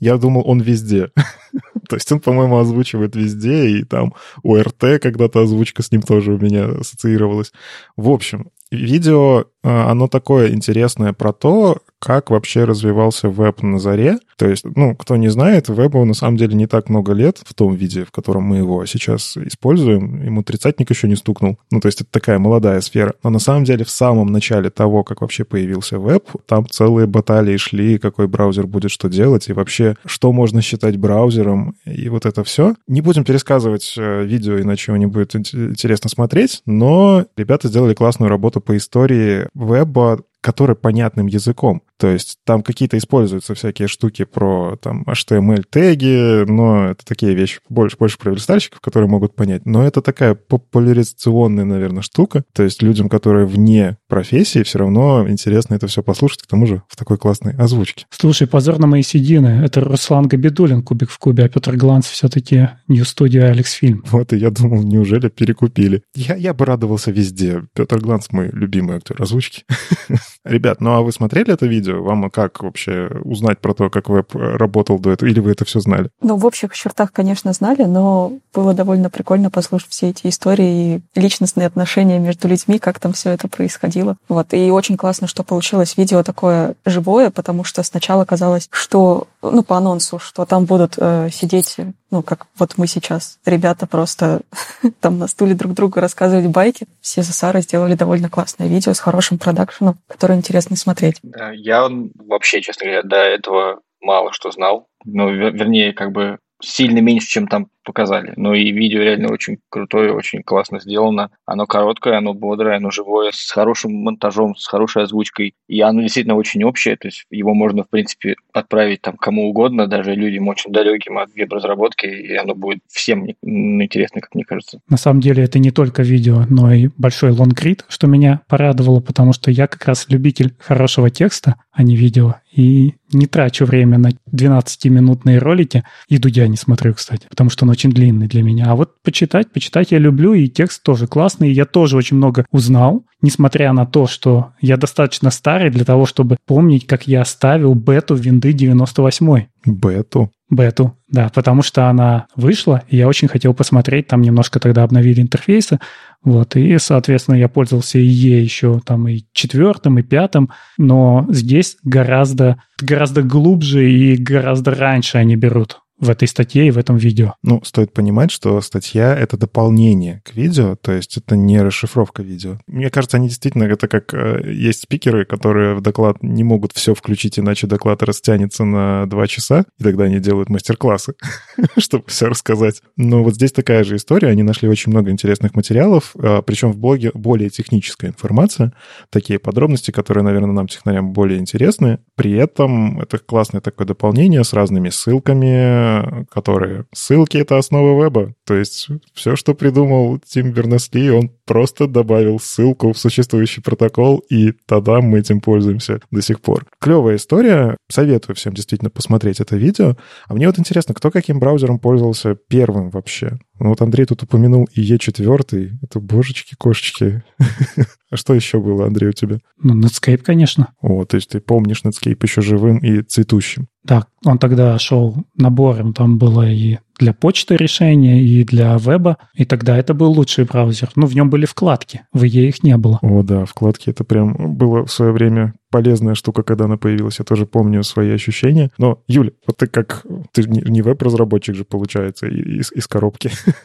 я думал, он везде. То есть он, по-моему, озвучивает везде, и там у РТ когда-то озвучка с ним тоже у меня ассоциировалась. В общем, видео, а, оно такое интересное про то, как вообще развивался веб на заре. То есть, ну, кто не знает, вебу на самом деле не так много лет в том виде, в котором мы его сейчас используем. Ему тридцатник еще не стукнул. Ну, то есть это такая молодая сфера. Но на самом деле в самом начале того, как вообще появился веб, там целые баталии шли, какой браузер будет что делать, и вообще, что можно считать браузером, и вот это все. Не будем пересказывать э, видео, иначе его не будет интересно смотреть, но ребята сделали классную работу по истории веба, который понятным языком. То есть там какие-то используются всякие штуки про там HTML-теги, но это такие вещи больше, больше про верстальщиков, которые могут понять. Но это такая популяризационная, наверное, штука. То есть людям, которые вне профессии, все равно интересно это все послушать, к тому же в такой классной озвучке. Слушай, позор на мои седины. Это Руслан Габидулин, Кубик в кубе, а Петр Гланс все-таки New Studio Алекс Фильм. Вот, и я думал, неужели перекупили? Я, я бы радовался везде. Петр Гланс мой любимый актер озвучки. Ребят, ну а вы смотрели это видео? Вам как вообще узнать про то, как веб работал до этого? Или вы это все знали? Ну, в общих чертах, конечно, знали, но было довольно прикольно послушать все эти истории и личностные отношения между людьми, как там все это происходило. Вот. И очень классно, что получилось видео такое живое, потому что сначала казалось, что, ну, по анонсу, что там будут э, сидеть ну, как вот мы сейчас, ребята просто там на стуле друг другу рассказывать байки. Все за Сарой сделали довольно классное видео с хорошим продакшеном, которое интересно смотреть. Да, я вообще, честно говоря, до этого мало что знал. Ну, вернее, как бы сильно меньше, чем там показали. Но и видео реально очень крутое, очень классно сделано. Оно короткое, оно бодрое, оно живое, с хорошим монтажом, с хорошей озвучкой. И оно действительно очень общее, то есть его можно, в принципе, отправить там кому угодно, даже людям очень далеким от веб-разработки, и оно будет всем интересно, как мне кажется. На самом деле это не только видео, но и большой лонгрид, что меня порадовало, потому что я как раз любитель хорошего текста, а не видео. И не трачу время на 12-минутные ролики. И Дудя не смотрю, кстати, потому что он очень длинный для меня. А вот почитать, почитать я люблю, и текст тоже классный. Я тоже очень много узнал, несмотря на то, что я достаточно старый для того, чтобы помнить, как я ставил бету винды 98. Бету? Бету, да, потому что она вышла, и я очень хотел посмотреть, там немножко тогда обновили интерфейсы, вот, и, соответственно, я пользовался и Е еще там и четвертым, и пятым, но здесь гораздо, гораздо глубже и гораздо раньше они берут в этой статье и в этом видео. Ну, стоит понимать, что статья — это дополнение к видео, то есть это не расшифровка видео. Мне кажется, они действительно, это как э, есть спикеры, которые в доклад не могут все включить, иначе доклад растянется на два часа, и тогда они делают мастер-классы, чтобы все рассказать. Но вот здесь такая же история. Они нашли очень много интересных материалов, э, причем в блоге более техническая информация, такие подробности, которые, наверное, нам, технарям, более интересны. При этом это классное такое дополнение с разными ссылками, которые... Ссылки — это основа веба. То есть все, что придумал Тим Бернес-Ли, он просто добавил ссылку в существующий протокол, и тогда мы этим пользуемся до сих пор. Клевая история. Советую всем действительно посмотреть это видео. А мне вот интересно, кто каким браузером пользовался первым вообще? Ну вот Андрей тут упомянул и Е4. Это божечки-кошечки. А что еще было, Андрей, у тебя? Ну, Netscape, конечно. О, то есть ты помнишь Netscape еще живым и цветущим. Да, он тогда шел набором. Там было и для почты решения, и для веба. И тогда это был лучший браузер. Ну, в нем были вкладки. В EE их не было. О, да, вкладки. Это прям было в свое время полезная штука, когда она появилась. Я тоже помню свои ощущения. Но, Юля, вот ты как... Ты не веб-разработчик же, получается, из, из коробки.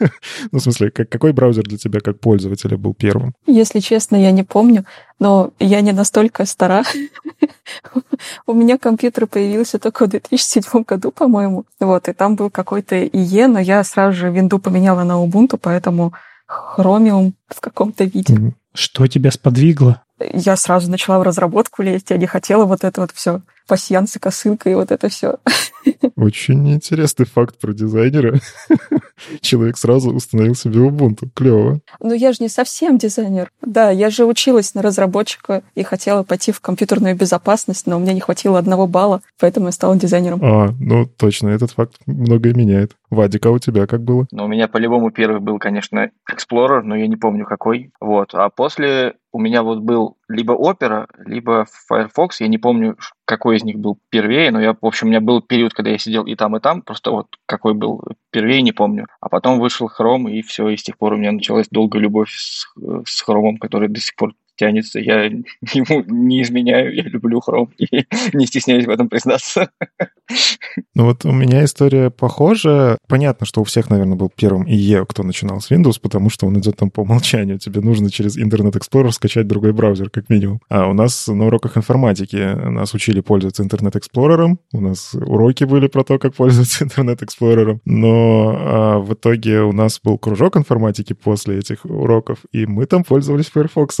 ну, в смысле, как, какой браузер для тебя как пользователя был первым? Если честно, я не помню. Но я не настолько стара. У меня компьютер появился только в 2007 году, по-моему. Вот, и там был какой-то IE, но я сразу же винду поменяла на Ubuntu, поэтому Chromium в каком-то виде. Что тебя сподвигло? Я сразу начала в разработку лезть, я не хотела вот это вот все пассиансы, косынка и вот это все. Очень интересный факт про дизайнера. Человек сразу установил себе Ubuntu. Клево. Ну, я же не совсем дизайнер. Да, я же училась на разработчика и хотела пойти в компьютерную безопасность, но у меня не хватило одного балла, поэтому я стала дизайнером. А, ну точно, этот факт многое меняет. Вадик, а у тебя как было? Ну, у меня по-любому первый был, конечно, Explorer, но я не помню какой. Вот. А после у меня вот был либо Opera, либо Firefox. Я не помню, какой из них был первее, но я, в общем, у меня был период, когда я сидел и там, и там, просто вот какой был первее, не помню. А потом вышел Chrome, и все, и с тех пор у меня началась долгая любовь с, с Chrome, который до сих пор тянется. Я ему не изменяю, я люблю Chrome и не стесняюсь в этом признаться. Ну вот у меня история похожа. Понятно, что у всех, наверное, был первым IE, кто начинал с Windows, потому что он идет там по умолчанию. Тебе нужно через Internet Explorer скачать другой браузер, как минимум. А у нас на уроках информатики нас учили пользоваться Internet Explorer. У нас уроки были про то, как пользоваться Internet Explorer. Но а, в итоге у нас был кружок информатики после этих уроков, и мы там пользовались Firefox.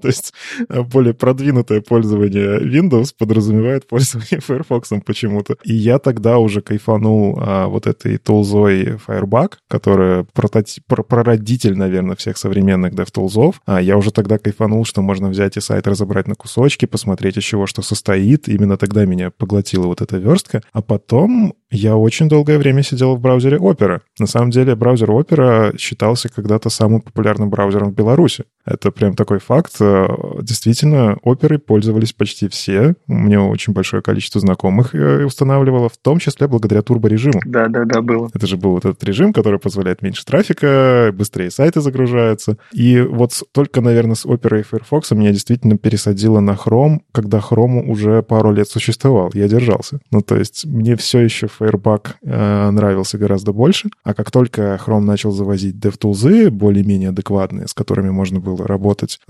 То есть э, более продвинутое пользование Windows подразумевает пользование Firefox почему-то. И я тогда уже кайфанул а, вот этой тулзой Firebug, которая прототип, прародитель, наверное, всех современных DevTools. А я уже тогда кайфанул, что можно взять и сайт разобрать на кусочки, посмотреть, из чего что состоит. Именно тогда меня поглотила вот эта верстка. А потом я очень долгое время сидел в браузере Opera. На самом деле браузер Opera считался когда-то самым популярным браузером в Беларуси. Это прям такой факт. Э, действительно, оперой пользовались почти все. У меня очень большое количество знакомых э, устанавливало, в том числе благодаря турборежиму. Да, да, да, было. Это же был вот этот режим, который позволяет меньше трафика, быстрее сайты загружаются. И вот только, наверное, с Opera и Firefox меня действительно пересадило на Chrome, когда Chrome уже пару лет существовал. Я держался. Ну, то есть мне все еще Firebug э, нравился гораздо больше. А как только Chrome начал завозить DevTools более-менее адекватные, с которыми можно было работать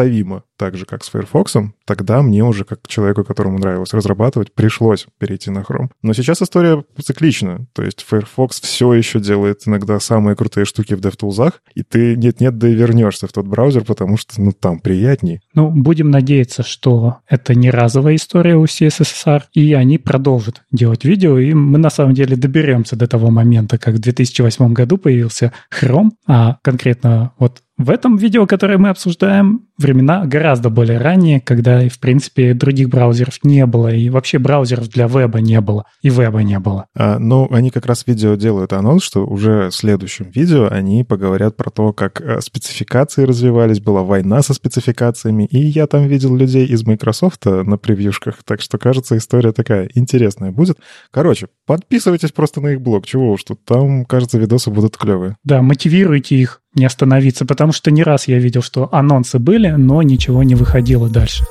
сопоставимо так же, как с Firefox, тогда мне уже, как человеку, которому нравилось разрабатывать, пришлось перейти на Chrome. Но сейчас история циклична. То есть Firefox все еще делает иногда самые крутые штуки в DevTools, и ты нет-нет, да и вернешься в тот браузер, потому что, ну, там приятней. Ну, будем надеяться, что это не разовая история у CSSR, и они продолжат делать видео, и мы на самом деле доберемся до того момента, как в 2008 году появился Chrome, а конкретно вот в этом видео, которое мы обсуждаем, времена гораздо более ранние, когда, в принципе, других браузеров не было, и вообще браузеров для веба не было, и веба не было. А, ну, они как раз видео делают анонс, что уже в следующем видео они поговорят про то, как э, спецификации развивались, была война со спецификациями, и я там видел людей из Microsoft на превьюшках, так что, кажется, история такая интересная будет. Короче, подписывайтесь просто на их блог, чего уж тут, там, кажется, видосы будут клевые. Да, мотивируйте их не остановиться, потому что не раз я видел, что анонсы были, но ничего не выходило дальше.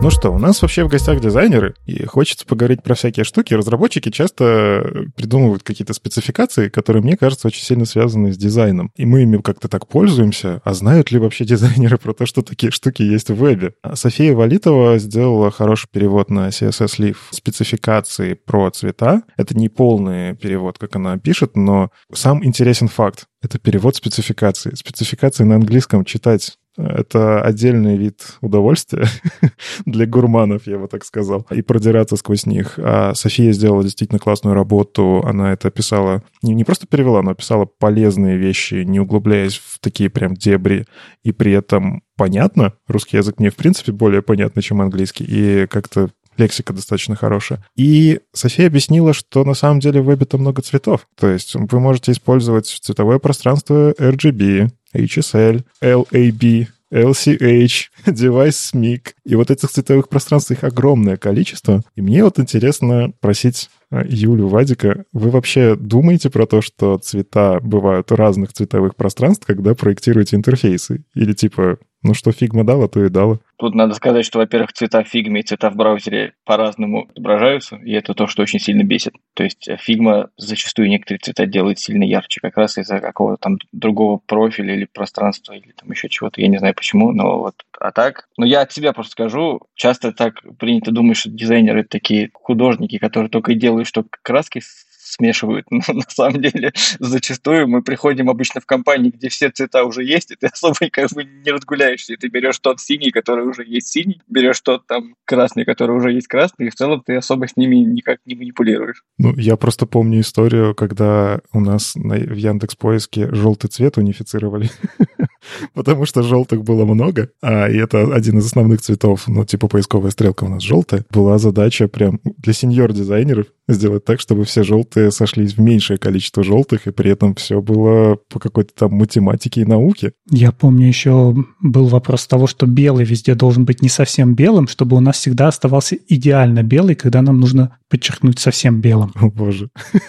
Ну что, у нас вообще в гостях дизайнеры, и хочется поговорить про всякие штуки. Разработчики часто придумывают какие-то спецификации, которые, мне кажется, очень сильно связаны с дизайном. И мы ими как-то так пользуемся. А знают ли вообще дизайнеры про то, что такие штуки есть в вебе? София Валитова сделала хороший перевод на CSS Leaf спецификации про цвета. Это не полный перевод, как она пишет, но сам интересен факт. Это перевод спецификации. Спецификации на английском читать это отдельный вид удовольствия для гурманов, я бы так сказал, и продираться сквозь них. А София сделала действительно классную работу. Она это писала, не, не просто перевела, но писала полезные вещи, не углубляясь в такие прям дебри, и при этом понятно. Русский язык мне, в принципе, более понятный, чем английский, и как-то лексика достаточно хорошая. И София объяснила, что на самом деле в вебе-то много цветов. То есть вы можете использовать цветовое пространство RGB, HSL, LAB, LCH, Device SMIC. И вот этих цветовых пространств, их огромное количество. И мне вот интересно просить Юлю, Вадика, вы вообще думаете про то, что цвета бывают разных цветовых пространств, когда проектируете интерфейсы? Или типа, ну что фигма дала, то и дала. Тут надо сказать, что, во-первых, цвета в фигме и цвета в браузере по-разному отображаются, и это то, что очень сильно бесит. То есть фигма зачастую некоторые цвета делает сильно ярче, как раз из-за какого-то там другого профиля или пространства, или там еще чего-то. Я не знаю почему, но вот а так, ну я от себя просто скажу, часто так принято думать, что дизайнеры такие художники, которые только и делают, что краски смешивают. На самом деле зачастую мы приходим обычно в компании, где все цвета уже есть, и ты особо как бы не разгуляешься. Ты берешь тот синий, который уже есть синий, берешь тот там красный, который уже есть красный, и в целом ты особо с ними никак не манипулируешь. Ну, я просто помню историю, когда у нас на, в Яндекс Поиске желтый цвет унифицировали. Потому что желтых было много, а и это один из основных цветов, ну, типа поисковая стрелка у нас желтая. Была задача прям для сеньор-дизайнеров сделать так, чтобы все желтые сошлись в меньшее количество желтых, и при этом все было по какой-то там математике и науке. Я помню, еще был вопрос того, что белый везде должен быть не совсем белым, чтобы у нас всегда оставался идеально белый, когда нам нужно подчеркнуть совсем белым. О, боже.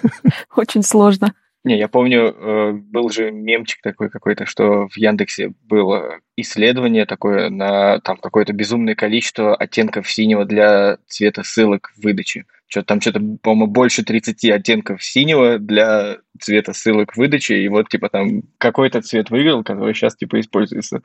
Очень сложно. Не, я помню, э, был же мемчик такой какой-то, что в Яндексе было исследование такое на там какое-то безумное количество оттенков синего для цвета ссылок в выдаче. Что-то там что-то, по-моему, больше 30 оттенков синего для цвета ссылок в выдаче, и вот, типа, там какой-то цвет выиграл, который сейчас, типа, используется.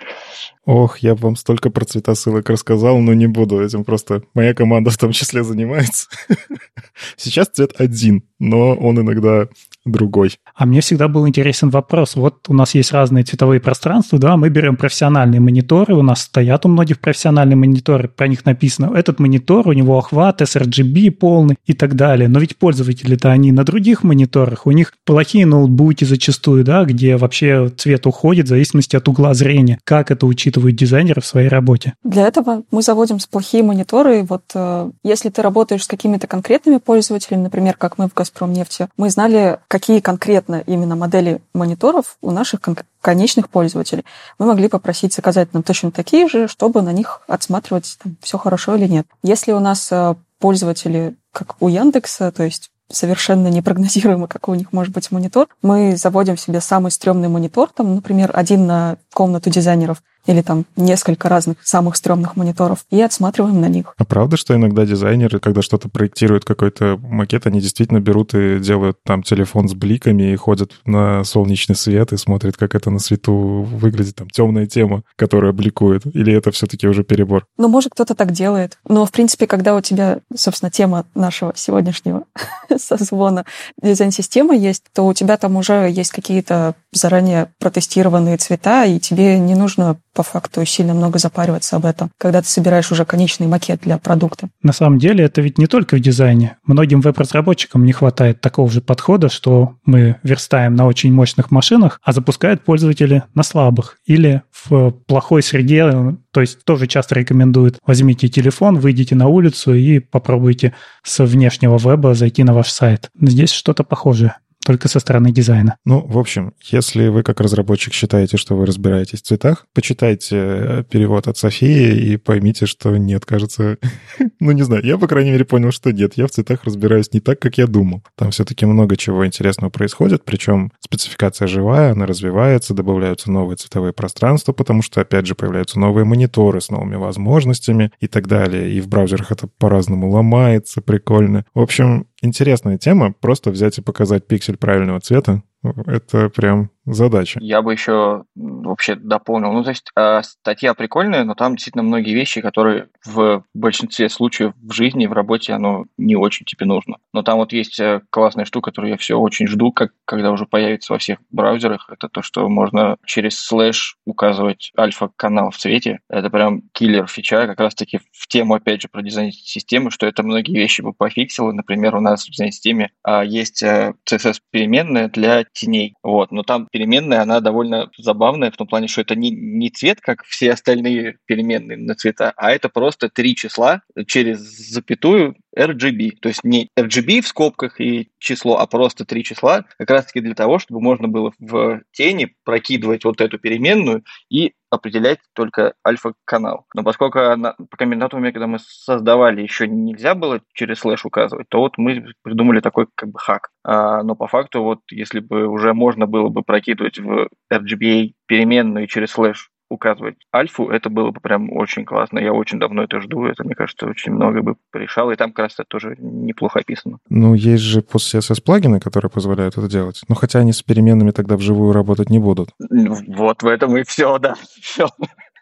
Ох, я бы вам столько про цвета ссылок рассказал, но не буду. Этим просто моя команда в том числе занимается. Сейчас цвет один, но он иногда другой. А мне всегда был интересен вопрос. Вот у нас есть разные цветовые пространства, да, мы берем профессиональные мониторы, у нас стоят у многих профессиональные мониторы, про них написано, этот монитор, у него охват, sRGB полный и так далее. Но ведь пользователи-то они на других мониторах, у них плохие ноутбуки зачастую, да, где вообще цвет уходит в зависимости от угла зрения. Как это учитывают дизайнеры в своей работе? Для этого мы заводим плохие мониторы. Вот э, если ты работаешь с какими-то конкретными пользователями, например, как мы в «Газпромнефти», мы знали, какие конкретно именно модели мониторов у наших кон- конечных пользователей. Мы могли попросить заказать нам точно такие же, чтобы на них отсматривать, там, все хорошо или нет. Если у нас э, пользователи, как у Яндекса, то есть совершенно непрогнозируемо, какой у них может быть монитор. Мы заводим себе самый стрёмный монитор, там, например, один на комнату дизайнеров, или там несколько разных самых стрёмных мониторов и отсматриваем на них. А правда, что иногда дизайнеры, когда что-то проектируют, какой-то макет, они действительно берут и делают там телефон с бликами и ходят на солнечный свет и смотрят, как это на свету выглядит, там темная тема, которая бликует? Или это все-таки уже перебор? Ну, может, кто-то так делает. Но, в принципе, когда у тебя, собственно, тема нашего сегодняшнего созвона дизайн-система есть, то у тебя там уже есть какие-то заранее протестированные цвета, и тебе не нужно по факту сильно много запариваться об этом, когда ты собираешь уже конечный макет для продукта. На самом деле это ведь не только в дизайне. Многим веб-разработчикам не хватает такого же подхода, что мы верстаем на очень мощных машинах, а запускают пользователи на слабых или в плохой среде. То есть тоже часто рекомендуют возьмите телефон, выйдите на улицу и попробуйте с внешнего веба зайти на ваш сайт. Здесь что-то похожее только со стороны дизайна. Ну, в общем, если вы как разработчик считаете, что вы разбираетесь в цветах, почитайте э, перевод от Софии и поймите, что нет, кажется... ну, не знаю, я, по крайней мере, понял, что нет, я в цветах разбираюсь не так, как я думал. Там все-таки много чего интересного происходит, причем спецификация живая, она развивается, добавляются новые цветовые пространства, потому что, опять же, появляются новые мониторы с новыми возможностями и так далее. И в браузерах это по-разному ломается, прикольно. В общем, интересная тема. Просто взять и показать пиксель правильного цвета. Это прям задача. Я бы еще вообще дополнил. Ну, то есть э, статья прикольная, но там действительно многие вещи, которые в большинстве случаев в жизни, в работе, оно не очень тебе нужно. Но там вот есть э, классная штука, которую я все очень жду, как, когда уже появится во всех браузерах. Это то, что можно через слэш указывать альфа-канал в цвете. Это прям killer feature, как раз-таки в тему, опять же, про дизайн системы, что это многие вещи бы пофиксило. Например, у нас в дизайн-системе э, есть CSS-переменная для теней. Вот, но там переменная, она довольно забавная в том плане, что это не, не цвет, как все остальные переменные на цвета, а это просто три числа через запятую RGB. То есть не RGB в скобках и число, а просто три числа, как раз-таки для того, чтобы можно было в тени прокидывать вот эту переменную и определять только альфа-канал. Но поскольку на, по комбинатуме, когда мы создавали, еще нельзя было через слэш указывать, то вот мы придумали такой как бы хак. А, но по факту вот если бы уже можно было бы прокидывать в RGBA переменную через слэш указывать альфу, это было бы прям очень классно. Я очень давно это жду. Это, мне кажется, очень много бы решало. И там как раз это тоже неплохо описано. Ну, есть же post-CSS плагины, которые позволяют это делать. Но хотя они с переменными тогда вживую работать не будут. Вот в этом и все, да. Все.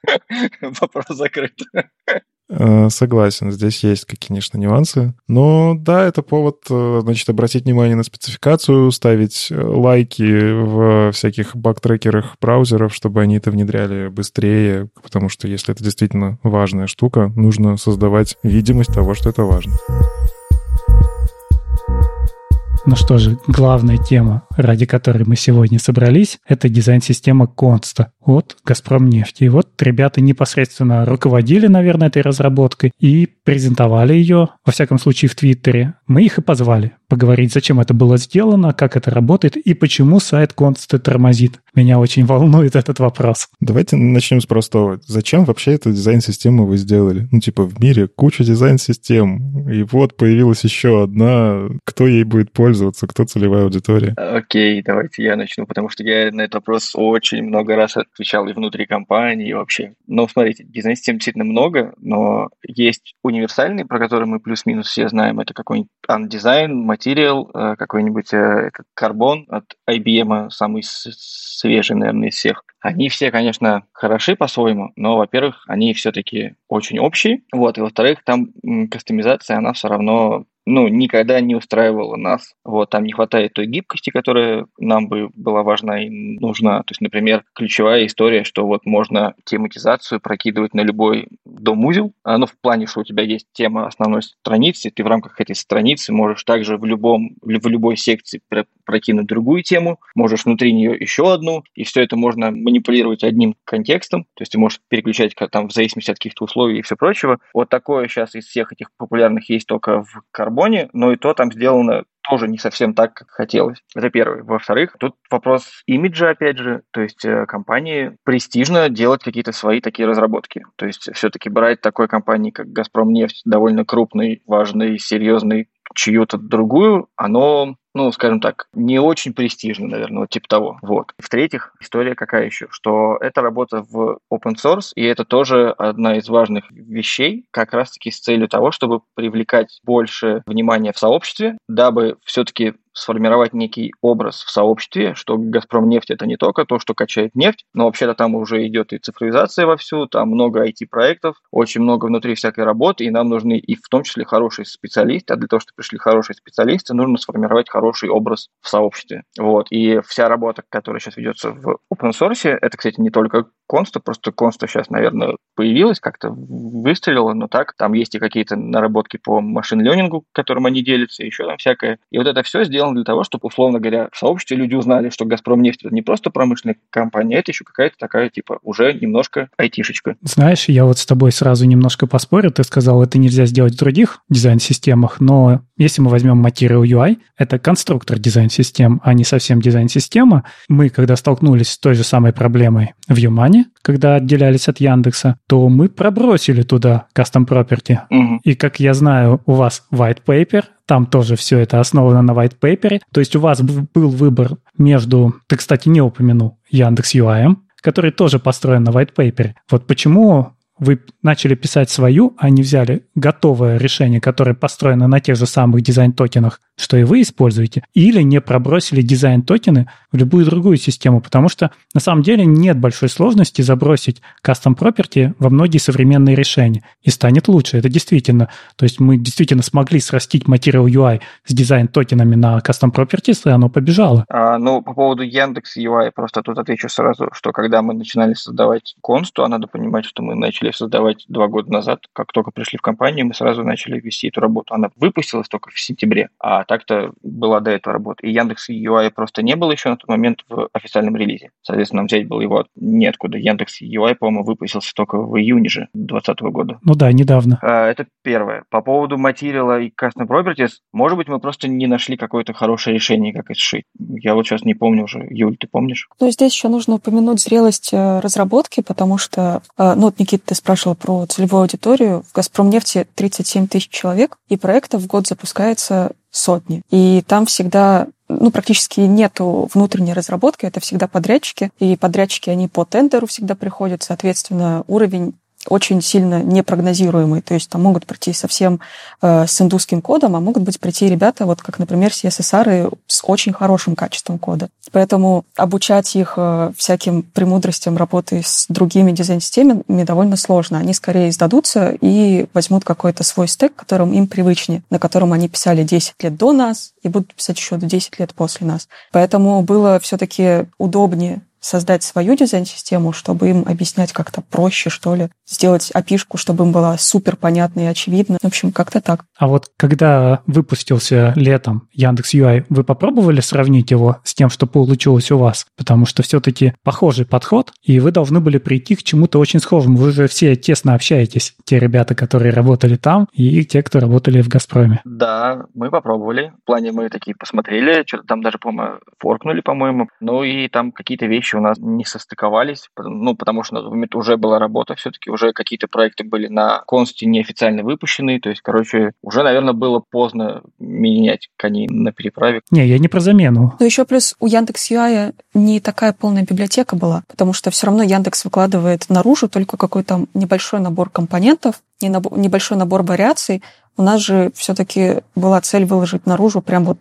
Вопрос закрыт. Э, согласен, здесь есть, конечно, нюансы. Но да, это повод, э, значит, обратить внимание на спецификацию, ставить э, лайки в всяких баг-трекерах браузеров, чтобы они это внедряли быстрее, потому что если это действительно важная штука, нужно создавать видимость того, что это важно. Ну что же, главная тема, ради которой мы сегодня собрались, это дизайн-система Конста от «Газпром нефти». И вот ребята непосредственно руководили, наверное, этой разработкой и презентовали ее, во всяком случае, в Твиттере. Мы их и позвали поговорить, зачем это было сделано, как это работает и почему сайт Const тормозит. Меня очень волнует этот вопрос. Давайте начнем с простого. Зачем вообще эту дизайн-систему вы сделали? Ну, типа, в мире куча дизайн-систем, и вот появилась еще одна. Кто ей будет пользоваться? Кто целевая аудитория? Окей, давайте я начну, потому что я на этот вопрос очень много раз отвечал и внутри компании, и вообще. Но смотрите, дизайн-систем действительно много, но есть универсальный, про который мы плюс-минус все знаем, это какой-нибудь Undesign, Material, э, какой-нибудь э, этот Carbon от IBM, самый свежий, наверное, из всех. Они все, конечно, хороши по-своему, но, во-первых, они все-таки очень общие, вот, и во-вторых, там кастомизация, она все равно ну, никогда не устраивала нас. Вот, там не хватает той гибкости, которая нам бы была важна и нужна. То есть, например, ключевая история, что вот можно тематизацию прокидывать на любой дом-узел. Ну, в плане, что у тебя есть тема основной страницы, ты в рамках этой страницы можешь также в, любом, в любой секции прокинуть другую тему, можешь внутри нее еще одну, и все это можно манипулировать одним контекстом, то есть ты можешь переключать там в зависимости от каких-то условий и все прочего. Вот такое сейчас из всех этих популярных есть только в карбоне, но и то там сделано тоже не совсем так, как хотелось. Это первое. Во-вторых, тут вопрос имиджа, опять же. То есть э, компании престижно делать какие-то свои такие разработки. То есть все-таки брать такой компании, как «Газпром нефть», довольно крупный, важный, серьезный, чью-то другую, оно ну, скажем так, не очень престижно, наверное, вот типа того. Вот. В-третьих, история какая еще? Что это работа в open source, и это тоже одна из важных вещей, как раз-таки с целью того, чтобы привлекать больше внимания в сообществе, дабы все-таки сформировать некий образ в сообществе, что «Газпром нефть» — это не только то, что качает нефть, но вообще-то там уже идет и цифровизация вовсю, там много IT-проектов, очень много внутри всякой работы, и нам нужны и в том числе хорошие специалисты, а для того, чтобы пришли хорошие специалисты, нужно сформировать хороший образ в сообществе. Вот. И вся работа, которая сейчас ведется в open source, это, кстати, не только Конста, просто Конста сейчас, наверное, появилась, как-то выстрелила, но так, там есть и какие-то наработки по машин-ленингу, которым они делятся, еще там всякое. И вот это все сделано для того, чтобы, условно говоря, в сообществе люди узнали, что «Газпром нефть» — это не просто промышленная компания, это еще какая-то такая, типа, уже немножко айтишечка. Знаешь, я вот с тобой сразу немножко поспорю. Ты сказал, это нельзя сделать в других дизайн-системах, но если мы возьмем Material UI, это конструктор дизайн-систем, а не совсем дизайн-система. Мы, когда столкнулись с той же самой проблемой в Юмане, когда отделялись от Яндекса, то мы пробросили туда custom property. Угу. И как я знаю, у вас white paper, там тоже все это основано на white paper. То есть у вас был выбор между, ты, кстати, не упомянул, Яндекс UI, который тоже построен на Whitepaper. Вот почему вы начали писать свою, а не взяли готовое решение, которое построено на тех же самых дизайн-токенах, что и вы используете, или не пробросили дизайн-токены в любую другую систему, потому что на самом деле нет большой сложности забросить custom property во многие современные решения, и станет лучше. Это действительно, то есть мы действительно смогли срастить Material UI с дизайн-токенами на custom properties, и оно побежало. А, ну, по поводу Яндекс UI, просто тут отвечу сразу, что когда мы начинали создавать консту, а надо понимать, что мы начали создавать два года назад, как только пришли в компанию, мы сразу начали вести эту работу. Она выпустилась только в сентябре, а так-то была до этого работа. И Яндекс UI просто не было еще на тот момент в официальном релизе. Соответственно, нам взять было его неоткуда. Яндекс UI, по-моему, выпустился только в июне же 2020 года. Ну да, недавно. А, это первое. По поводу материала и custom properties, может быть, мы просто не нашли какое-то хорошее решение, как это сшить. Я вот сейчас не помню уже. Юль, ты помнишь? Ну, здесь еще нужно упомянуть зрелость э, разработки, потому что, э, ну, вот, Никита, ты спрашивал про целевую аудиторию. В «Газпромнефти» 37 тысяч человек, и проектов в год запускается сотни. И там всегда ну, практически нету внутренней разработки, это всегда подрядчики, и подрядчики, они по тендеру всегда приходят, соответственно, уровень очень сильно непрогнозируемый. То есть там могут прийти совсем э, с индусским кодом, а могут быть прийти ребята, вот как, например, CSSR с очень хорошим качеством кода. Поэтому обучать их э, всяким премудростям работы с другими дизайн-системами довольно сложно. Они скорее сдадутся и возьмут какой-то свой стек, которым им привычнее, на котором они писали 10 лет до нас и будут писать еще 10 лет после нас. Поэтому было все-таки удобнее создать свою дизайн-систему, чтобы им объяснять как-то проще, что ли, сделать опишку, чтобы им было супер понятно и очевидно. В общем, как-то так. А вот когда выпустился летом Яндекс UI, вы попробовали сравнить его с тем, что получилось у вас? Потому что все-таки похожий подход, и вы должны были прийти к чему-то очень схожему. Вы же все тесно общаетесь, те ребята, которые работали там, и те, кто работали в «Газпроме». Да, мы попробовали. В плане мы такие посмотрели, что-то там даже, по-моему, форкнули, по-моему. Ну и там какие-то вещи у нас не состыковались, ну, потому что уже была работа все-таки, уже какие-то проекты были на консте неофициально выпущены, то есть, короче, уже, наверное, было поздно менять коней на переправе. Не, я не про замену. Ну, еще плюс у Яндекс UI не такая полная библиотека была, потому что все равно Яндекс выкладывает наружу только какой-то небольшой набор компонентов, небольшой набор вариаций, у нас же все-таки была цель выложить наружу прям вот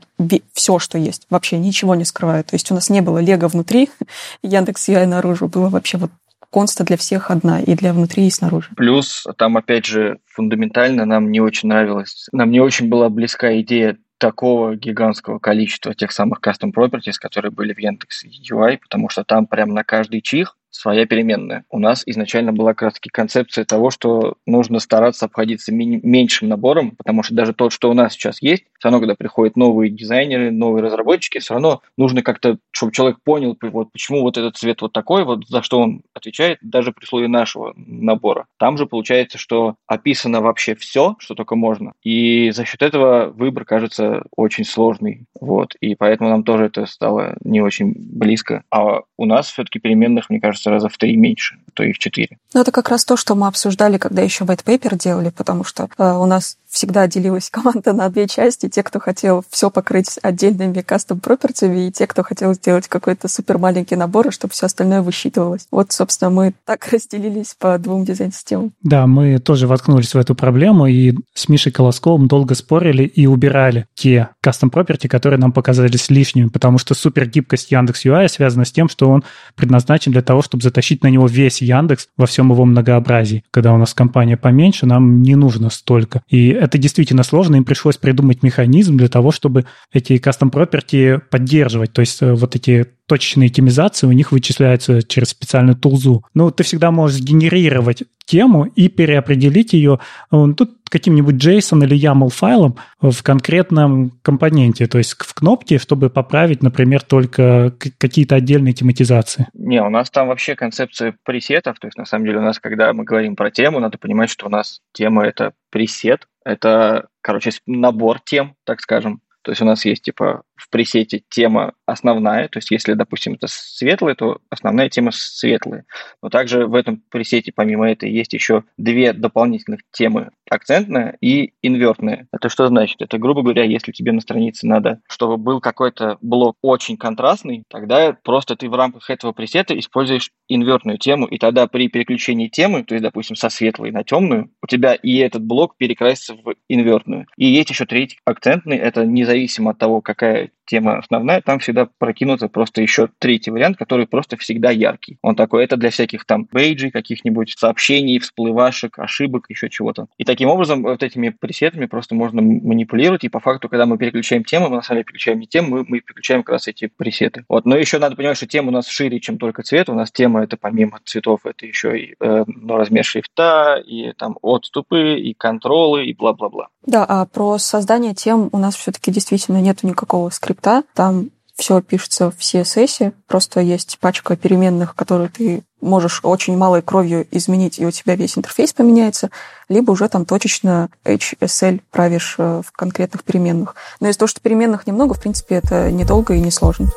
все, что есть. Вообще ничего не скрывая. То есть у нас не было Лего внутри, Яндекс UI наружу. Было вообще вот конста для всех одна, и для внутри, и снаружи. Плюс там, опять же, фундаментально нам не очень нравилось, нам не очень была близка идея такого гигантского количества тех самых custom properties, которые были в Яндекс UI, потому что там прям на каждый чих своя переменная. У нас изначально была как раз концепция того, что нужно стараться обходиться меньшим набором, потому что даже тот, что у нас сейчас есть, все равно, когда приходят новые дизайнеры, новые разработчики, все равно нужно как-то, чтобы человек понял, вот почему вот этот цвет вот такой, вот за что он отвечает, даже при условии нашего набора. Там же получается, что описано вообще все, что только можно, и за счет этого выбор кажется очень сложный, вот, и поэтому нам тоже это стало не очень близко. А у нас все-таки переменных, мне кажется, раза в три меньше, то и в четыре. Ну, это как раз то, что мы обсуждали, когда еще white paper делали, потому что э, у нас всегда делилась команда на две части. Те, кто хотел все покрыть отдельными кастом пропертами, и те, кто хотел сделать какой-то супер маленький набор, чтобы все остальное высчитывалось. Вот, собственно, мы так разделились по двум дизайн-системам. Да, мы тоже воткнулись в эту проблему, и с Мишей Колосковым долго спорили и убирали те кастом property, которые нам показались лишними, потому что супер гибкость Яндекс UI связана с тем, что он предназначен для того, чтобы затащить на него весь Яндекс во всем его многообразии. Когда у нас компания поменьше, нам не нужно столько. И это действительно сложно, им пришлось придумать механизм для того, чтобы эти custom property поддерживать. То есть э, вот эти точечные темизации у них вычисляются через специальную тулзу. Ну, ты всегда можешь генерировать тему и переопределить ее тут каким-нибудь JSON или YAML файлом в конкретном компоненте, то есть в кнопке, чтобы поправить, например, только какие-то отдельные тематизации. Не, у нас там вообще концепция пресетов, то есть на самом деле у нас, когда мы говорим про тему, надо понимать, что у нас тема это пресет, это, короче, набор тем, так скажем. То есть у нас есть типа в пресете тема основная, то есть если, допустим, это светлое, то основная тема светлая. Но также в этом пресете, помимо этой, есть еще две дополнительных темы, акцентная и инвертная. Это что значит? Это, грубо говоря, если тебе на странице надо, чтобы был какой-то блок очень контрастный, тогда просто ты в рамках этого пресета используешь инвертную тему, и тогда при переключении темы, то есть, допустим, со светлой на темную, у тебя и этот блок перекрасится в инвертную. И есть еще третий акцентный, это независимо от того, какая right тема основная, там всегда прокинуться просто еще третий вариант, который просто всегда яркий. Он такой, это для всяких там бейджей, каких-нибудь сообщений, всплывашек, ошибок, еще чего-то. И таким образом вот этими пресетами просто можно манипулировать, и по факту, когда мы переключаем тему, мы на самом деле переключаем не тему, мы, мы переключаем как раз эти пресеты. Вот. Но еще надо понимать, что тема у нас шире, чем только цвет. У нас тема это помимо цветов, это еще и э, ну, размер шрифта, и там отступы, и контролы, и бла-бла-бла. Да, а про создание тем у нас все-таки действительно нету никакого скрипта. Там все пишется в CSS, просто есть пачка переменных, которые ты можешь очень малой кровью изменить, и у тебя весь интерфейс поменяется, либо уже там точечно HSL правишь э, в конкретных переменных. Но из-за того, что переменных немного, в принципе, это недолго и несложно.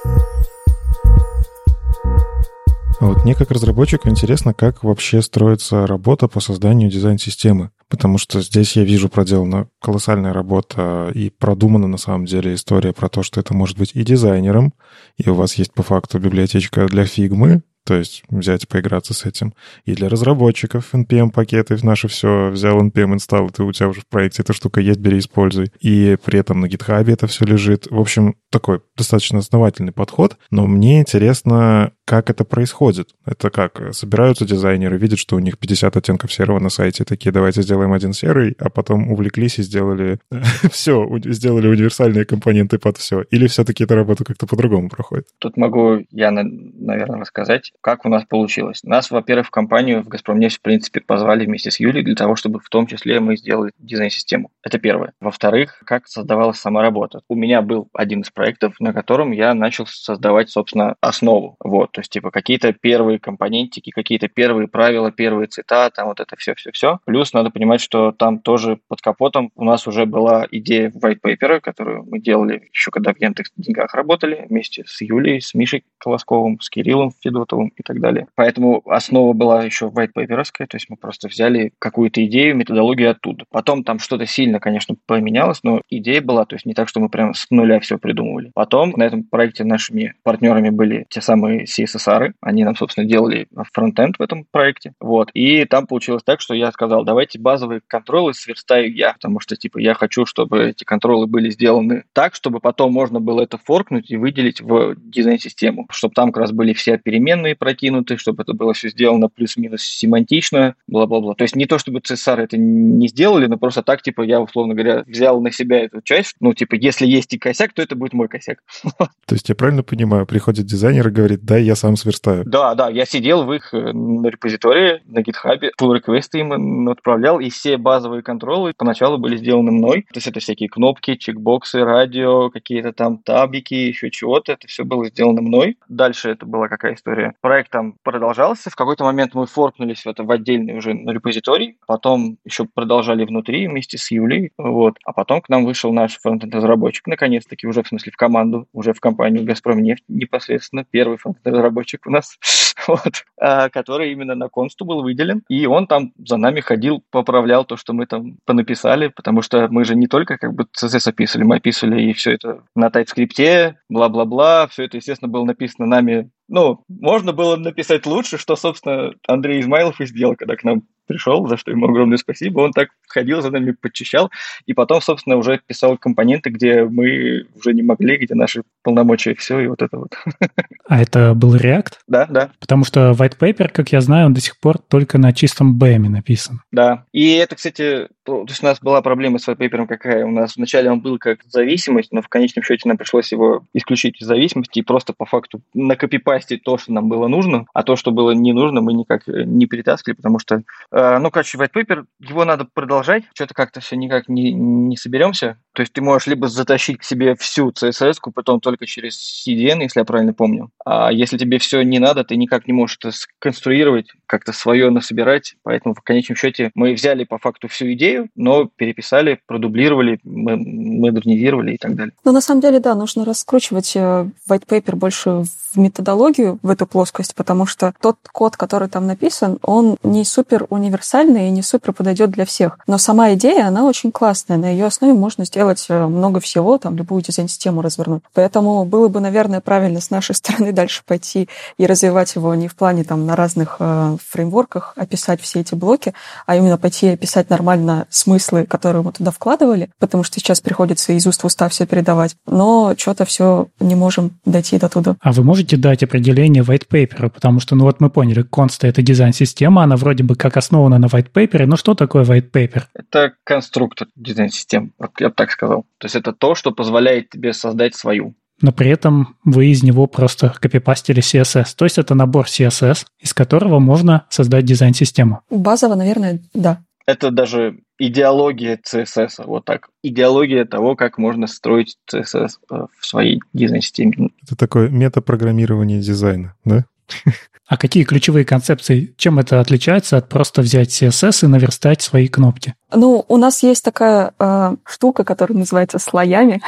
А вот мне как разработчику интересно, как вообще строится работа по созданию дизайн-системы. Потому что здесь я вижу проделана колоссальная работа и продумана на самом деле история про то, что это может быть и дизайнером, и у вас есть по факту библиотечка для фигмы, то есть взять и поиграться с этим. И для разработчиков NPM-пакеты, наше все, взял NPM install, и у тебя уже в проекте эта штука есть, бери, используй. И при этом на GitHub это все лежит. В общем, такой достаточно основательный подход, но мне интересно, как это происходит. Это как? Собираются дизайнеры, видят, что у них 50 оттенков серого на сайте, такие, давайте сделаем один серый, а потом увлеклись и сделали все, сделали универсальные компоненты под все. Или все-таки эта работа как-то по-другому проходит? Тут могу я, наверное, рассказать, как у нас получилось. Нас, во-первых, в компанию в «Газпромнефть», в принципе, позвали вместе с Юлей для того, чтобы в том числе мы сделали дизайн-систему. Это первое. Во-вторых, как создавалась сама работа. У меня был один из проектов, на котором я начал создавать, собственно, основу. Вот, то есть, типа, какие-то первые компонентики, какие-то первые правила, первые цвета, там вот это все-все-все. Плюс надо понимать, что там тоже под капотом у нас уже была идея white paper, которую мы делали еще когда в Яндекс деньгах работали, вместе с Юлей, с Мишей Колосковым, с Кириллом Федотовым и так далее. Поэтому основа была еще white paper, то есть мы просто взяли какую-то идею, методологию оттуда. Потом там что-то сильно, конечно, поменялось, но идея была, то есть не так, что мы прям с нуля все придумывали. Потом на этом проекте нашими партнерами были те самые CSSR, они нам, собственно, делали фронтенд в этом проекте. Вот. И там получилось так, что я сказал, давайте базовые контролы сверстаю я, потому что, типа, я хочу, чтобы эти контролы были сделаны так, чтобы потом можно было это форкнуть и выделить в дизайн-систему, чтобы там как раз были все переменные прокинуты, чтобы это было все сделано плюс-минус семантично, бла-бла-бла. То есть не то, чтобы CSR это не сделали, но просто так, типа, я, условно говоря, взял на себя эту часть, ну, типа, если есть и косяк, то это будет мой косяк. То есть я правильно понимаю, приходит дизайнер и говорит, да, я сам сверстаю. Да, да, я сидел в их э, репозитории, на гитхабе, pull реквесты им отправлял, и все базовые контролы поначалу были сделаны мной. То есть это всякие кнопки, чекбоксы, радио, какие-то там табики, еще чего-то. Это все было сделано мной. Дальше это была какая история? Проект там продолжался. В какой-то момент мы форкнулись в это в отдельный уже репозиторий. Потом еще продолжали внутри вместе с Юлей. Вот. А потом к нам вышел наш фронтенд-разработчик, наконец-таки, уже в смысле в команду, уже в компанию «Газпром нефть» непосредственно. Первый фронтенд-разработчик у нас, вот, а, который именно на консту был выделен. И он там за нами ходил, поправлял то, что мы там понаписали, потому что мы же не только как бы CSS описывали, мы описывали и все это на TypeScript, бла-бла-бла. Все это, естественно, было написано нами ну, можно было написать лучше, что, собственно, Андрей Измайлов и сделал, когда к нам пришел, за что ему огромное спасибо. Он так ходил за нами, подчищал, и потом, собственно, уже писал компоненты, где мы уже не могли, где наши полномочия, все, и вот это вот. А это был React? Да, да. Потому что white paper, как я знаю, он до сих пор только на чистом BM написан. Да. И это, кстати, то есть у нас была проблема с white paper какая? У нас вначале он был как зависимость, но в конечном счете нам пришлось его исключить из зависимости и просто по факту накопипастить то, что нам было нужно, а то, что было не нужно, мы никак не перетаскивали, потому что э, Э, ну, короче, white paper, его надо продолжать, что-то как-то все никак не, не соберемся. То есть ты можешь либо затащить к себе всю CSS, потом только через CDN, если я правильно помню. А если тебе все не надо, ты никак не можешь это сконструировать, как-то свое насобирать. Поэтому в конечном счете мы взяли по факту всю идею, но переписали, продублировали, модернизировали и так далее. Ну, на самом деле, да, нужно раскручивать э, white paper больше в методологию, в эту плоскость, потому что тот код, который там написан, он не супер универсальный и не супер подойдет для всех. Но сама идея, она очень классная. На ее основе можно сделать сделать э, много всего, там, любую дизайн-систему развернуть. Поэтому было бы, наверное, правильно с нашей стороны дальше пойти и развивать его не в плане там на разных э, фреймворках описать все эти блоки, а именно пойти и описать нормально смыслы, которые мы туда вкладывали, потому что сейчас приходится из уст в уста все передавать. Но что-то все не можем дойти до туда. А вы можете дать определение white paper? Потому что, ну вот мы поняли, конста — это дизайн-система, она вроде бы как основана на white paper, но что такое white paper? Это конструктор дизайн-систем, я бы так сказал. То есть это то, что позволяет тебе создать свою но при этом вы из него просто копипастили CSS. То есть это набор CSS, из которого можно создать дизайн-систему. Базово, наверное, да. Это даже идеология CSS, вот так. Идеология того, как можно строить CSS э, в своей дизайн-системе. Это такое метапрограммирование дизайна, да? А какие ключевые концепции, чем это отличается от просто взять CSS и наверстать свои кнопки? Ну, у нас есть такая э, штука, которая называется слоями.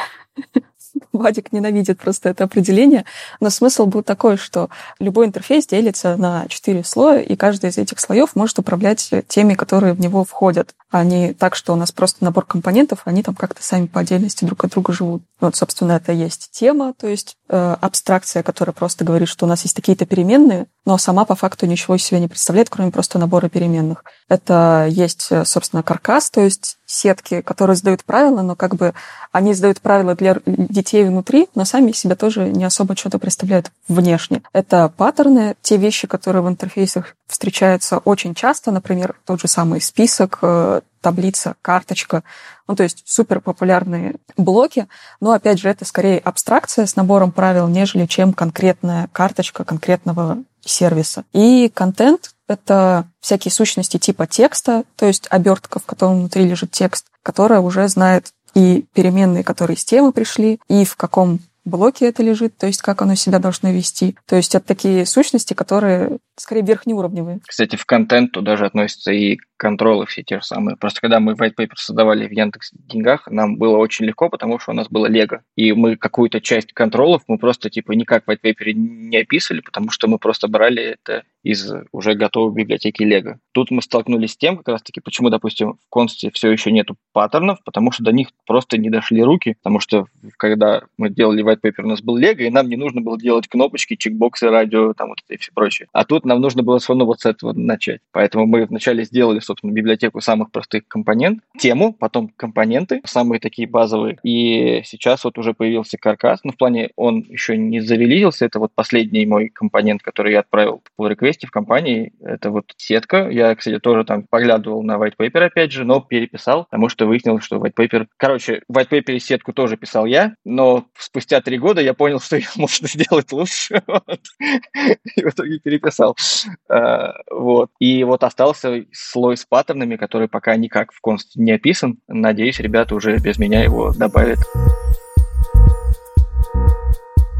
Вадик ненавидит просто это определение, но смысл был такой, что любой интерфейс делится на четыре слоя, и каждый из этих слоев может управлять теми, которые в него входят, а не так, что у нас просто набор компонентов, они там как-то сами по отдельности друг от друга живут. Вот, собственно, это есть тема, то есть э, абстракция, которая просто говорит, что у нас есть такие-то переменные, но сама по факту ничего из себя не представляет, кроме просто набора переменных. Это есть, э, собственно, каркас, то есть сетки, которые задают правила, но как бы они задают правила для детей внутри, но сами себя тоже не особо что-то представляют внешне. Это паттерны, те вещи, которые в интерфейсах встречаются очень часто, например, тот же самый список, э, таблица, карточка, ну, то есть супер популярные блоки, но, опять же, это скорее абстракция с набором правил, нежели чем конкретная карточка конкретного сервиса. И контент — это всякие сущности типа текста, то есть обертка, в котором внутри лежит текст, которая уже знает и переменные, которые с темы пришли, и в каком блоке это лежит, то есть как оно себя должно вести. То есть это такие сущности, которые скорее верхнеуровневые. Кстати, в контент туда же относятся и контролы все те же самые. Просто когда мы white paper создавали в Яндекс Деньгах, нам было очень легко, потому что у нас было Лего. И мы какую-то часть контролов мы просто типа никак в white paper не описывали, потому что мы просто брали это из уже готовой библиотеки Лего. Тут мы столкнулись с тем, как раз-таки, почему, допустим, в консте все еще нету паттернов, потому что до них просто не дошли руки, потому что когда мы делали white paper, у нас был Лего, и нам не нужно было делать кнопочки, чекбоксы, радио, там вот это и все прочее. А тут нам нужно было все равно вот с этого начать. Поэтому мы вначале сделали, собственно, библиотеку самых простых компонент, тему, потом компоненты, самые такие базовые. И сейчас вот уже появился каркас, но в плане он еще не зарелизился, это вот последний мой компонент, который я отправил по реквесте в компании, это вот сетка. Я, кстати, тоже там поглядывал на white paper опять же, но переписал, потому что выяснилось, что white paper... Короче, в white paper сетку тоже писал я, но спустя три года я понял, что ее можно сделать лучше. И в итоге переписал. Э, вот. И вот остался слой с паттернами, который пока никак в конст не описан. Надеюсь, ребята уже без меня его добавят.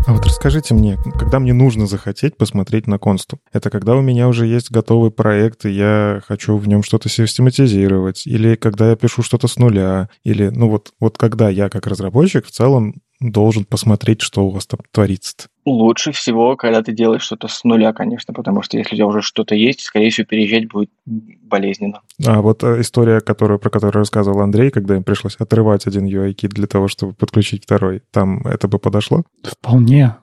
А вот расскажите мне, когда мне нужно захотеть посмотреть на консту? Это когда у меня уже есть готовый проект, и я хочу в нем что-то систематизировать, или когда я пишу что-то с нуля, или, ну вот, вот когда я как разработчик в целом должен посмотреть, что у вас там творится. -то. Лучше всего, когда ты делаешь что-то с нуля, конечно, потому что если у тебя уже что-то есть, скорее всего, переезжать будет болезненно. А вот э, история, которую, про которую рассказывал Андрей, когда им пришлось отрывать один UI-кит для того, чтобы подключить второй, там это бы подошло? Вполне.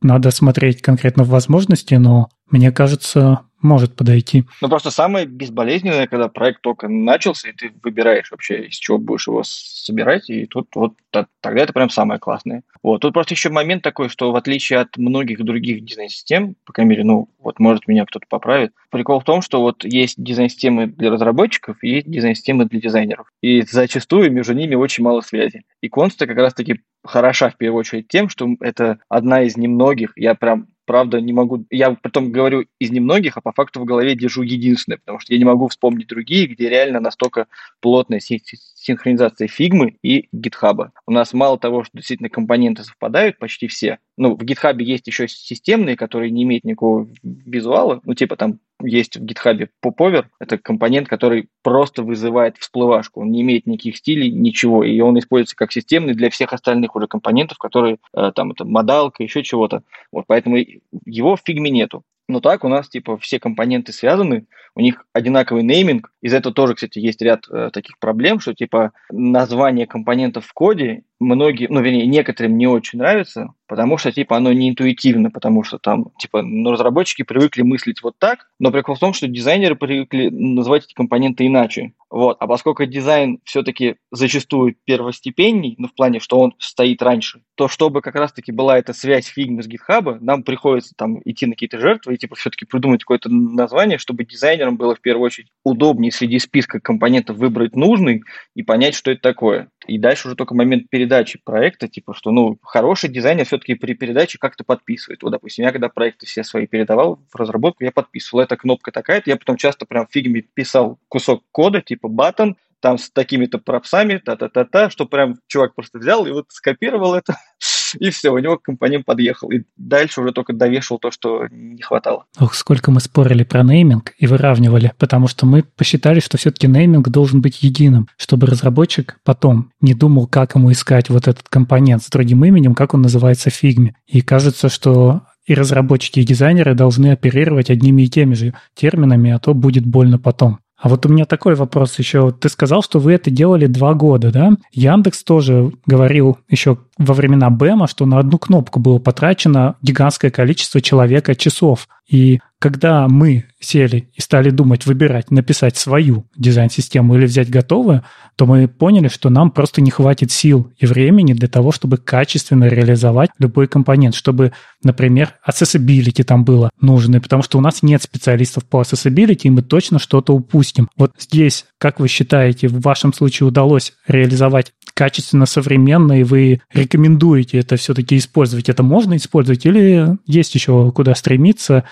Надо смотреть конкретно в возможности, но мне кажется, может подойти. Ну, просто самое безболезненное, когда проект только начался, и ты выбираешь вообще, из чего будешь его собирать, и тут вот тогда это прям самое классное. Вот. Тут просто еще момент такой, что в отличие от многих других дизайн-систем, по крайней мере, ну, вот может меня кто-то поправит, прикол в том, что вот есть дизайн-системы для разработчиков и есть дизайн-системы для дизайнеров. И зачастую между ними очень мало связи. И Конста как раз-таки хороша в первую очередь тем, что это одна из немногих, я прям правда не могу, я потом говорю из немногих, а по факту в голове держу единственное, потому что я не могу вспомнить другие, где реально настолько плотная синхронизация фигмы и гитхаба. У нас мало того, что действительно компоненты совпадают, почти все. Ну, в гитхабе есть еще системные, которые не имеют никакого визуала, ну, типа там есть в GitHub Popover. Это компонент, который просто вызывает всплывашку. Он не имеет никаких стилей, ничего. И он используется как системный для всех остальных уже компонентов, которые э, там это модалка, еще чего-то. Вот поэтому его в фигме нету. Но так у нас, типа, все компоненты связаны, у них одинаковый нейминг. Из этого тоже, кстати, есть ряд э, таких проблем, что, типа, название компонентов в коде многие, ну, вернее, некоторым не очень нравится, потому что, типа, оно не интуитивно, потому что там, типа, ну, разработчики привыкли мыслить вот так, но прикол в том, что дизайнеры привыкли называть эти компоненты иначе. Вот. А поскольку дизайн все-таки зачастую первостепенней, ну, в плане, что он стоит раньше, то чтобы как раз-таки была эта связь фигмы с GitHub, нам приходится там идти на какие-то жертвы и, типа, все-таки придумать какое-то название, чтобы дизайнерам было в первую очередь удобнее среди списка компонентов выбрать нужный и понять, что это такое. И дальше уже только момент передачи проекта, типа, что, ну, хороший дизайнер все-таки при передаче как-то подписывает. Вот, допустим, я когда проекты все свои передавал в разработку, я подписывал. Эта кнопка такая-то, я потом часто прям в фигме писал кусок кода, типа, button, там с такими-то пропсами, та-та-та-та, что прям чувак просто взял и вот скопировал это, и все, у него компонент подъехал. И дальше уже только довешивал то, что не хватало. Ох, сколько мы спорили про нейминг и выравнивали, потому что мы посчитали, что все-таки нейминг должен быть единым, чтобы разработчик потом не думал, как ему искать вот этот компонент с другим именем, как он называется в фигме. И кажется, что и разработчики, и дизайнеры должны оперировать одними и теми же терминами, а то будет больно потом. А вот у меня такой вопрос еще. Ты сказал, что вы это делали два года, да? Яндекс тоже говорил еще во времена БЭМа, что на одну кнопку было потрачено гигантское количество человека часов. И когда мы сели и стали думать, выбирать, написать свою дизайн-систему или взять готовую, то мы поняли, что нам просто не хватит сил и времени для того, чтобы качественно реализовать любой компонент, чтобы, например, accessibility там было нужно, потому что у нас нет специалистов по accessibility, и мы точно что-то упустим. Вот здесь, как вы считаете, в вашем случае удалось реализовать качественно, современно, и вы рекомендуете это все-таки использовать? Это можно использовать или есть еще куда стремиться?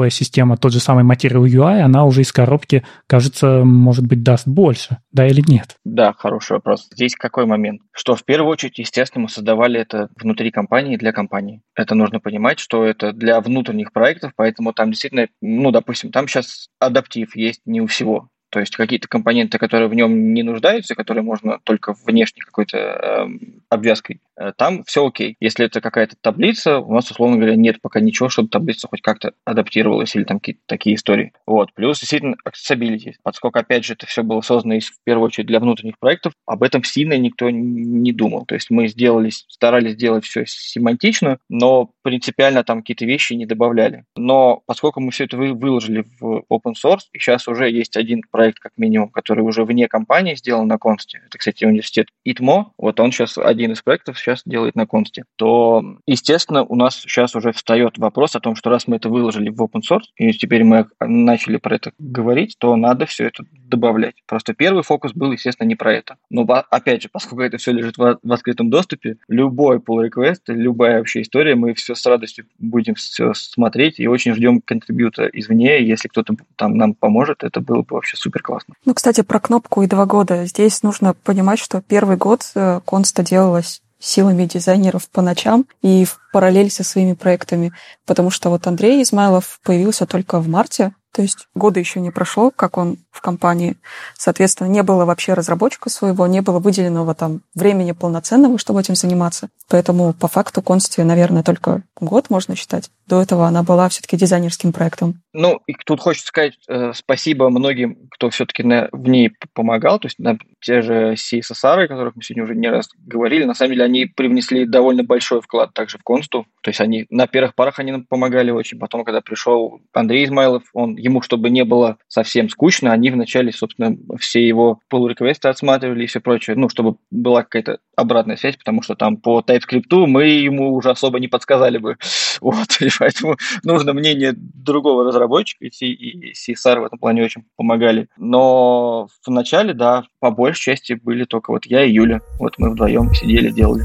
Готовая система, тот же самый Material UI, она уже из коробки, кажется, может быть, даст больше, да или нет? Да, хороший вопрос. Здесь какой момент? Что в первую очередь, естественно, мы создавали это внутри компании для компании. Это нужно понимать, что это для внутренних проектов, поэтому там действительно, ну, допустим, там сейчас адаптив есть не у всего. То есть какие-то компоненты, которые в нем не нуждаются, которые можно только внешней какой-то э, обвязкой, э, там все окей. Если это какая-то таблица, у нас, условно говоря, нет пока ничего, чтобы таблица хоть как-то адаптировалась или там какие-то такие истории. Вот. Плюс действительно accessibility. Поскольку, опять же, это все было создано в первую очередь для внутренних проектов, об этом сильно никто не думал. То есть мы сделали, старались сделать все семантично, но принципиально там какие-то вещи не добавляли. Но поскольку мы все это выложили в open source, и сейчас уже есть один проект, проект, как минимум, который уже вне компании сделан на консте, это, кстати, университет ИТМО, вот он сейчас один из проектов сейчас делает на консте, то, естественно, у нас сейчас уже встает вопрос о том, что раз мы это выложили в open source, и теперь мы начали про это говорить, то надо все это добавлять. Просто первый фокус был, естественно, не про это. Но, опять же, поскольку это все лежит в, открытом доступе, любой pull request, любая вообще история, мы все с радостью будем все смотреть и очень ждем контрибьюта извне. Если кто-то там нам поможет, это было бы вообще супер супер классно. Ну, кстати, про кнопку и два года. Здесь нужно понимать, что первый год э, Конста делалась силами дизайнеров по ночам и в параллель со своими проектами, потому что вот Андрей Измайлов появился только в марте, то есть года еще не прошло, как он в компании. Соответственно, не было вообще разработчика своего, не было выделенного там времени полноценного, чтобы этим заниматься. Поэтому по факту Консти, наверное, только год можно считать. До этого она была все-таки дизайнерским проектом. Ну, и тут хочется сказать э, спасибо многим, кто все-таки в ней помогал. То есть на, те же CSSR, о которых мы сегодня уже не раз говорили, на самом деле они привнесли довольно большой вклад также в Консту. То есть они на первых парах они нам помогали очень. Потом, когда пришел Андрей Измайлов, он ему, чтобы не было совсем скучно, они вначале, собственно, все его pull реквесты отсматривали и все прочее, ну, чтобы была какая-то обратная связь, потому что там по TypeScript мы ему уже особо не подсказали бы. Вот, поэтому нужно мнение другого разработчика, и CSR в этом плане очень помогали. Но в начале, да, по большей части были только вот я и Юля. Вот мы вдвоем сидели, делали.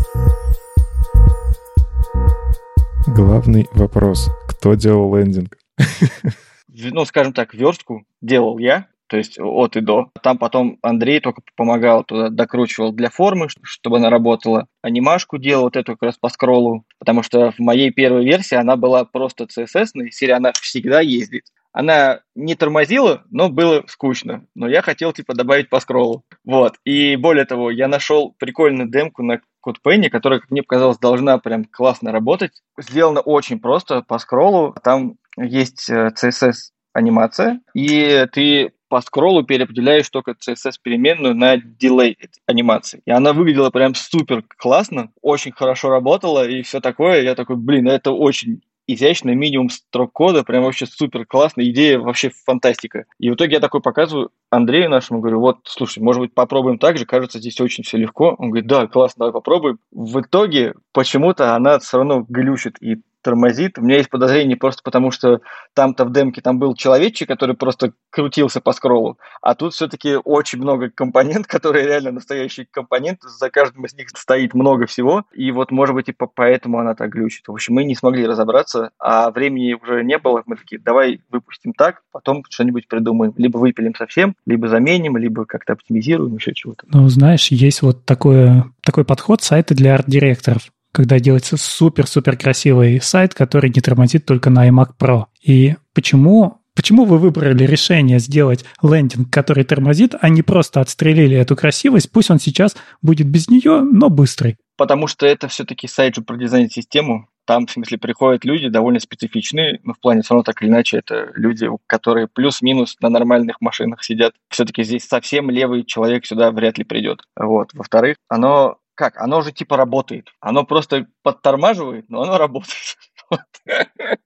Главный вопрос. Кто делал лендинг? ну, скажем так, верстку делал я, то есть от и до. Там потом Андрей только помогал, туда докручивал для формы, чтобы она работала. Анимашку делал вот эту как раз по скроллу, потому что в моей первой версии она была просто CSS, и серия она всегда ездит. Она не тормозила, но было скучно. Но я хотел, типа, добавить по скроллу. Вот. И более того, я нашел прикольную демку на CodePenny, которая, как мне показалось, должна прям классно работать. Сделано очень просто по скроллу. Там есть CSS-анимация, и ты по скроллу переопределяешь только CSS-переменную на дилей анимации. И она выглядела прям супер классно, очень хорошо работала и все такое. Я такой, блин, это очень изящно, минимум строк кода, прям вообще супер классно, идея вообще фантастика. И в итоге я такой показываю Андрею нашему, говорю, вот, слушай, может быть, попробуем так же, кажется, здесь очень все легко. Он говорит, да, классно, давай попробуем. В итоге почему-то она все равно глючит, и тормозит. У меня есть подозрение просто потому, что там-то в демке там был человечек, который просто крутился по скроллу, а тут все-таки очень много компонент, которые реально настоящие компоненты, за каждым из них стоит много всего, и вот, может быть, и поэтому она так глючит. В общем, мы не смогли разобраться, а времени уже не было, мы такие, давай выпустим так, потом что-нибудь придумаем. Либо выпилим совсем, либо заменим, либо как-то оптимизируем, еще чего-то. Ну, знаешь, есть вот такое, такой подход сайты для арт-директоров когда делается супер-супер красивый сайт, который не тормозит только на iMac Pro. И почему Почему вы выбрали решение сделать лендинг, который тормозит, а не просто отстрелили эту красивость? Пусть он сейчас будет без нее, но быстрый. Потому что это все-таки сайт же про дизайн-систему. Там, в смысле, приходят люди довольно специфичные, но в плане все равно так или иначе это люди, которые плюс-минус на нормальных машинах сидят. Все-таки здесь совсем левый человек сюда вряд ли придет. Вот. Во-вторых, оно как, оно уже типа работает. Оно просто подтормаживает, но оно работает.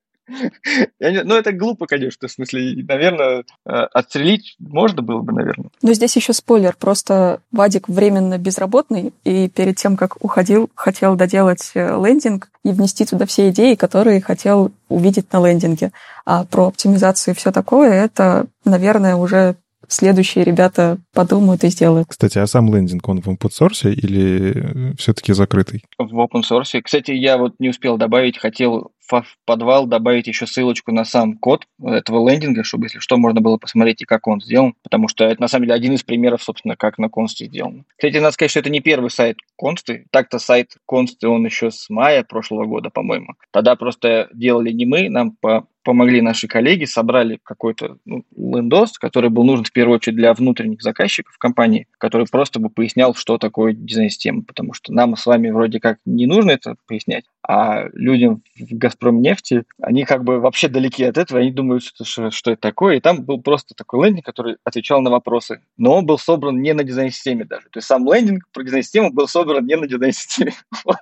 Ну, это глупо, конечно, в смысле, наверное, э, отстрелить можно было бы, наверное. Но здесь еще спойлер, просто Вадик временно безработный, и перед тем, как уходил, хотел доделать э, лендинг и внести туда все идеи, которые хотел увидеть на лендинге. А про оптимизацию и все такое, это, наверное, уже следующие ребята подумают и сделают. Кстати, а сам лендинг, он в open source или все-таки закрытый? В open source. Кстати, я вот не успел добавить, хотел в подвал добавить еще ссылочку на сам код этого лендинга, чтобы, если что, можно было посмотреть и как он сделан, потому что это, на самом деле, один из примеров, собственно, как на консте сделано. Кстати, надо сказать, что это не первый сайт консты. Так-то сайт консты, он еще с мая прошлого года, по-моему. Тогда просто делали не мы, нам по помогли наши коллеги, собрали какой-то ну, лендос, который был нужен в первую очередь для внутренних заказчиков компании, который просто бы пояснял, что такое дизайн-система, потому что нам с вами вроде как не нужно это пояснять, а людям в «Газпромнефти», они как бы вообще далеки от этого, они думают, что, что, это такое, и там был просто такой лендинг, который отвечал на вопросы, но он был собран не на дизайн-системе даже, то есть сам лендинг про дизайн-систему был собран не на дизайн-системе.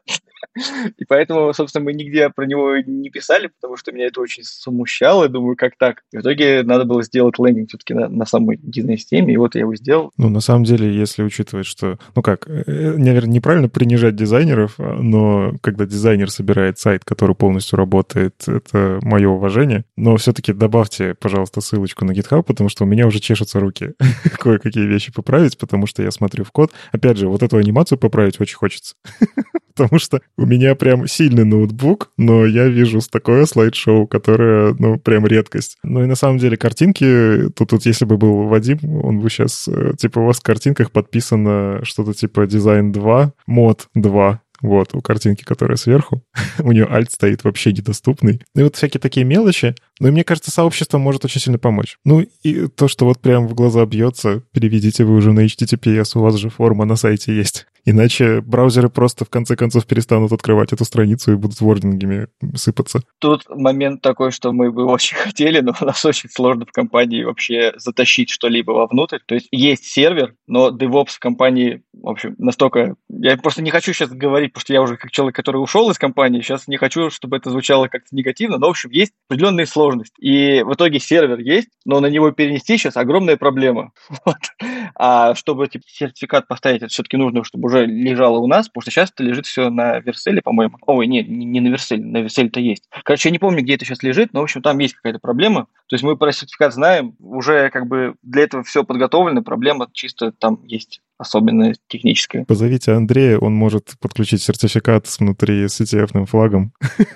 И поэтому, собственно, мы нигде про него не писали, потому что меня это очень смущало. Думаю, как так? в итоге надо было сделать лендинг все-таки на, на самой дизайн-системе, и вот я его сделал. Ну, на самом деле, если учитывать, что... Ну как, э, наверное, неправильно принижать дизайнеров, но когда дизайнер собирает сайт, который полностью работает, это мое уважение. Но все-таки добавьте, пожалуйста, ссылочку на GitHub, потому что у меня уже чешутся руки кое-какие вещи поправить, потому что я смотрю в код. Опять же, вот эту анимацию поправить очень хочется. потому что у меня прям сильный ноутбук, но я вижу такое слайд-шоу, которое, ну, прям редкость. Ну и на самом деле картинки, тут, тут если бы был Вадим, он бы сейчас, э, типа, у вас в картинках подписано что-то типа дизайн 2, мод 2, вот, у картинки, которая сверху. у нее альт стоит вообще недоступный. И вот всякие такие мелочи. Ну и мне кажется, сообщество может очень сильно помочь. Ну и то, что вот прям в глаза бьется, переведите вы уже на HTTPS, у вас же форма на сайте есть. Иначе браузеры просто в конце концов перестанут открывать эту страницу и будут вордингами сыпаться. Тут момент такой, что мы бы очень хотели, но у нас очень сложно в компании вообще затащить что-либо вовнутрь. То есть есть сервер, но DevOps в компании, в общем, настолько... Я просто не хочу сейчас говорить, потому что я уже как человек, который ушел из компании, сейчас не хочу, чтобы это звучало как-то негативно, но, в общем, есть определенные сложности. И в итоге сервер есть, но на него перенести сейчас огромная проблема. Вот. А чтобы типа, сертификат поставить, это все-таки нужно, чтобы уже лежало у нас, потому что сейчас это лежит все на Верселе, по-моему. Ой, нет, не на Верселе, на Верселе-то есть. Короче, я не помню, где это сейчас лежит, но, в общем, там есть какая-то проблема. То есть мы про сертификат знаем, уже как бы для этого все подготовлено, проблема чисто там есть особенная техническая. Позовите Андрея, он может подключить сертификат с внутри с ETF флагом.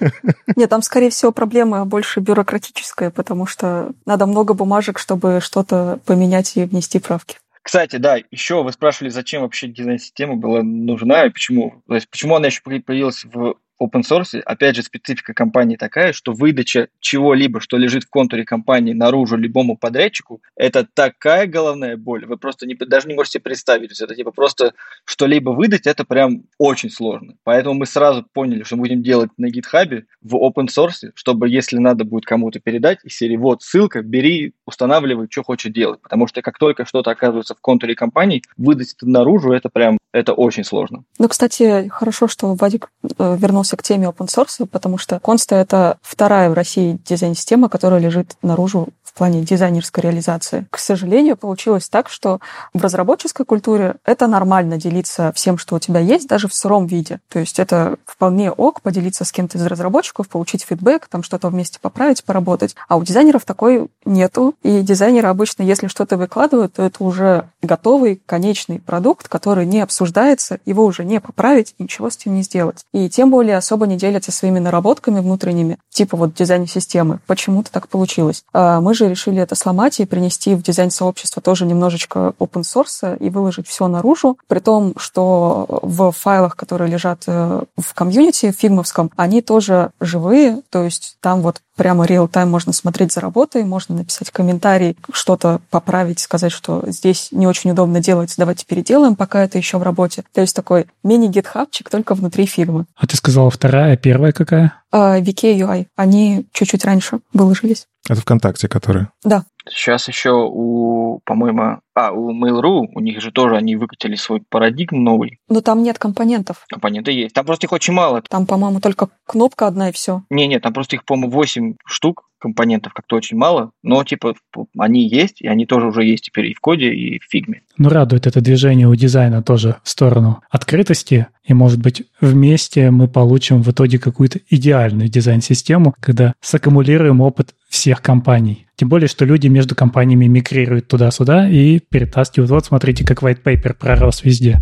Нет, там, скорее всего, проблема больше бюрократическая, потому что надо много бумажек, чтобы что-то поменять и внести правки. Кстати, да, еще вы спрашивали, зачем вообще дизайн-система была нужна и почему. То есть, почему она еще появилась в open source, опять же, специфика компании такая, что выдача чего-либо, что лежит в контуре компании наружу любому подрядчику, это такая головная боль. Вы просто не, даже не можете представить. Это типа просто что-либо выдать, это прям очень сложно. Поэтому мы сразу поняли, что будем делать на GitHub в open source, чтобы если надо будет кому-то передать, из серии вот ссылка, бери, устанавливай, что хочешь делать. Потому что как только что-то оказывается в контуре компании, выдать это наружу, это прям, это очень сложно. Ну, кстати, хорошо, что Вадик э, вернулся к теме open source, потому что Consta — это вторая в России дизайн-система, которая лежит наружу в плане дизайнерской реализации. К сожалению, получилось так, что в разработческой культуре это нормально делиться всем, что у тебя есть, даже в сыром виде. То есть это вполне ок поделиться с кем-то из разработчиков, получить фидбэк, там что-то вместе поправить, поработать. А у дизайнеров такой нету. И дизайнеры обычно, если что-то выкладывают, то это уже готовый конечный продукт, который не обсуждается, его уже не поправить ничего с ним не сделать. И тем более особо не делятся своими наработками внутренними, типа вот дизайн системы. Почему-то так получилось. А мы же решили это сломать и принести в дизайн-сообщество тоже немножечко open source и выложить все наружу, при том, что в файлах, которые лежат э, в комьюнити фигмовском, они тоже живые, то есть там вот прямо реал-тайм можно смотреть за работой, можно написать комментарий, что-то поправить, сказать, что здесь не очень удобно делать, давайте переделаем, пока это еще в работе. То есть такой мини-гитхабчик только внутри фигмы. А ты сказала вторая, а первая какая? А, VK UI. Они чуть-чуть раньше выложились. Это ВКонтакте, которые? Да. Сейчас еще у, по-моему, а, у Mail.ru, у них же тоже они выкатили свой парадигм новый. Но там нет компонентов. Компоненты есть. Там просто их очень мало. Там, по-моему, только кнопка одна и все. Не-не, там просто их, по-моему, 8 штук компонентов как-то очень мало, но типа они есть, и они тоже уже есть теперь и в коде, и в фигме. Ну, радует это движение у дизайна тоже в сторону открытости, и, может быть, вместе мы получим в итоге какую-то идеальную дизайн-систему, когда саккумулируем опыт всех компаний. Тем более, что люди между компаниями мигрируют туда-сюда и перетаскивают. Вот, смотрите, как white paper пророс везде.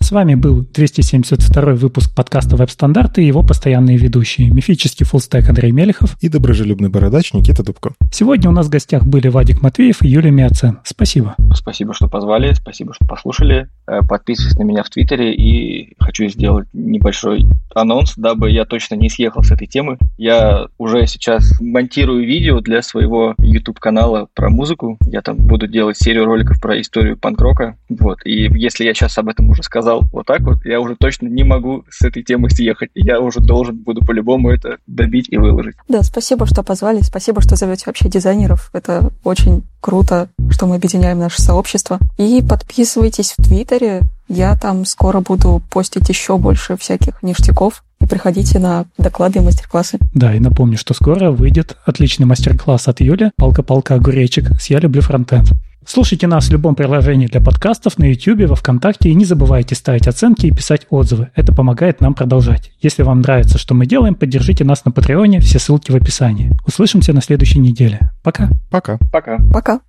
С вами был 272 выпуск подкаста «Веб-стандарты» и его постоянные ведущие. Мифический фуллстек Андрей Мелехов и доброжелюбный бородач Никита Дубко. Сегодня у нас в гостях были Вадик Матвеев и Юлия Миоцен. Спасибо. Спасибо, что позвали, спасибо, что послушали. Э, подписывайтесь на меня в Твиттере и хочу сделать небольшой анонс, дабы я точно не съехал с этой темы. Я уже сейчас монтирую видео для своего YouTube-канала про музыку. Я там буду делать серию роликов про историю панк-рока. Вот. И если я сейчас об этом уже сказал, вот так вот, я уже точно не могу с этой темы съехать. Я уже должен буду по-любому это добить и выложить. Да, спасибо, что позвали. Спасибо, что зовете вообще дизайнеров. Это очень круто, что мы объединяем наше сообщество. И подписывайтесь в Твиттере. Я там скоро буду постить еще больше всяких ништяков. И приходите на доклады и мастер-классы. Да, и напомню, что скоро выйдет отличный мастер-класс от Юли «Палка-палка огуречек» с «Я люблю фронтенд». Слушайте нас в любом приложении для подкастов, на YouTube, во Вконтакте и не забывайте ставить оценки и писать отзывы. Это помогает нам продолжать. Если вам нравится, что мы делаем, поддержите нас на Патреоне, все ссылки в описании. Услышимся на следующей неделе. Пока. Пока. Пока. Пока.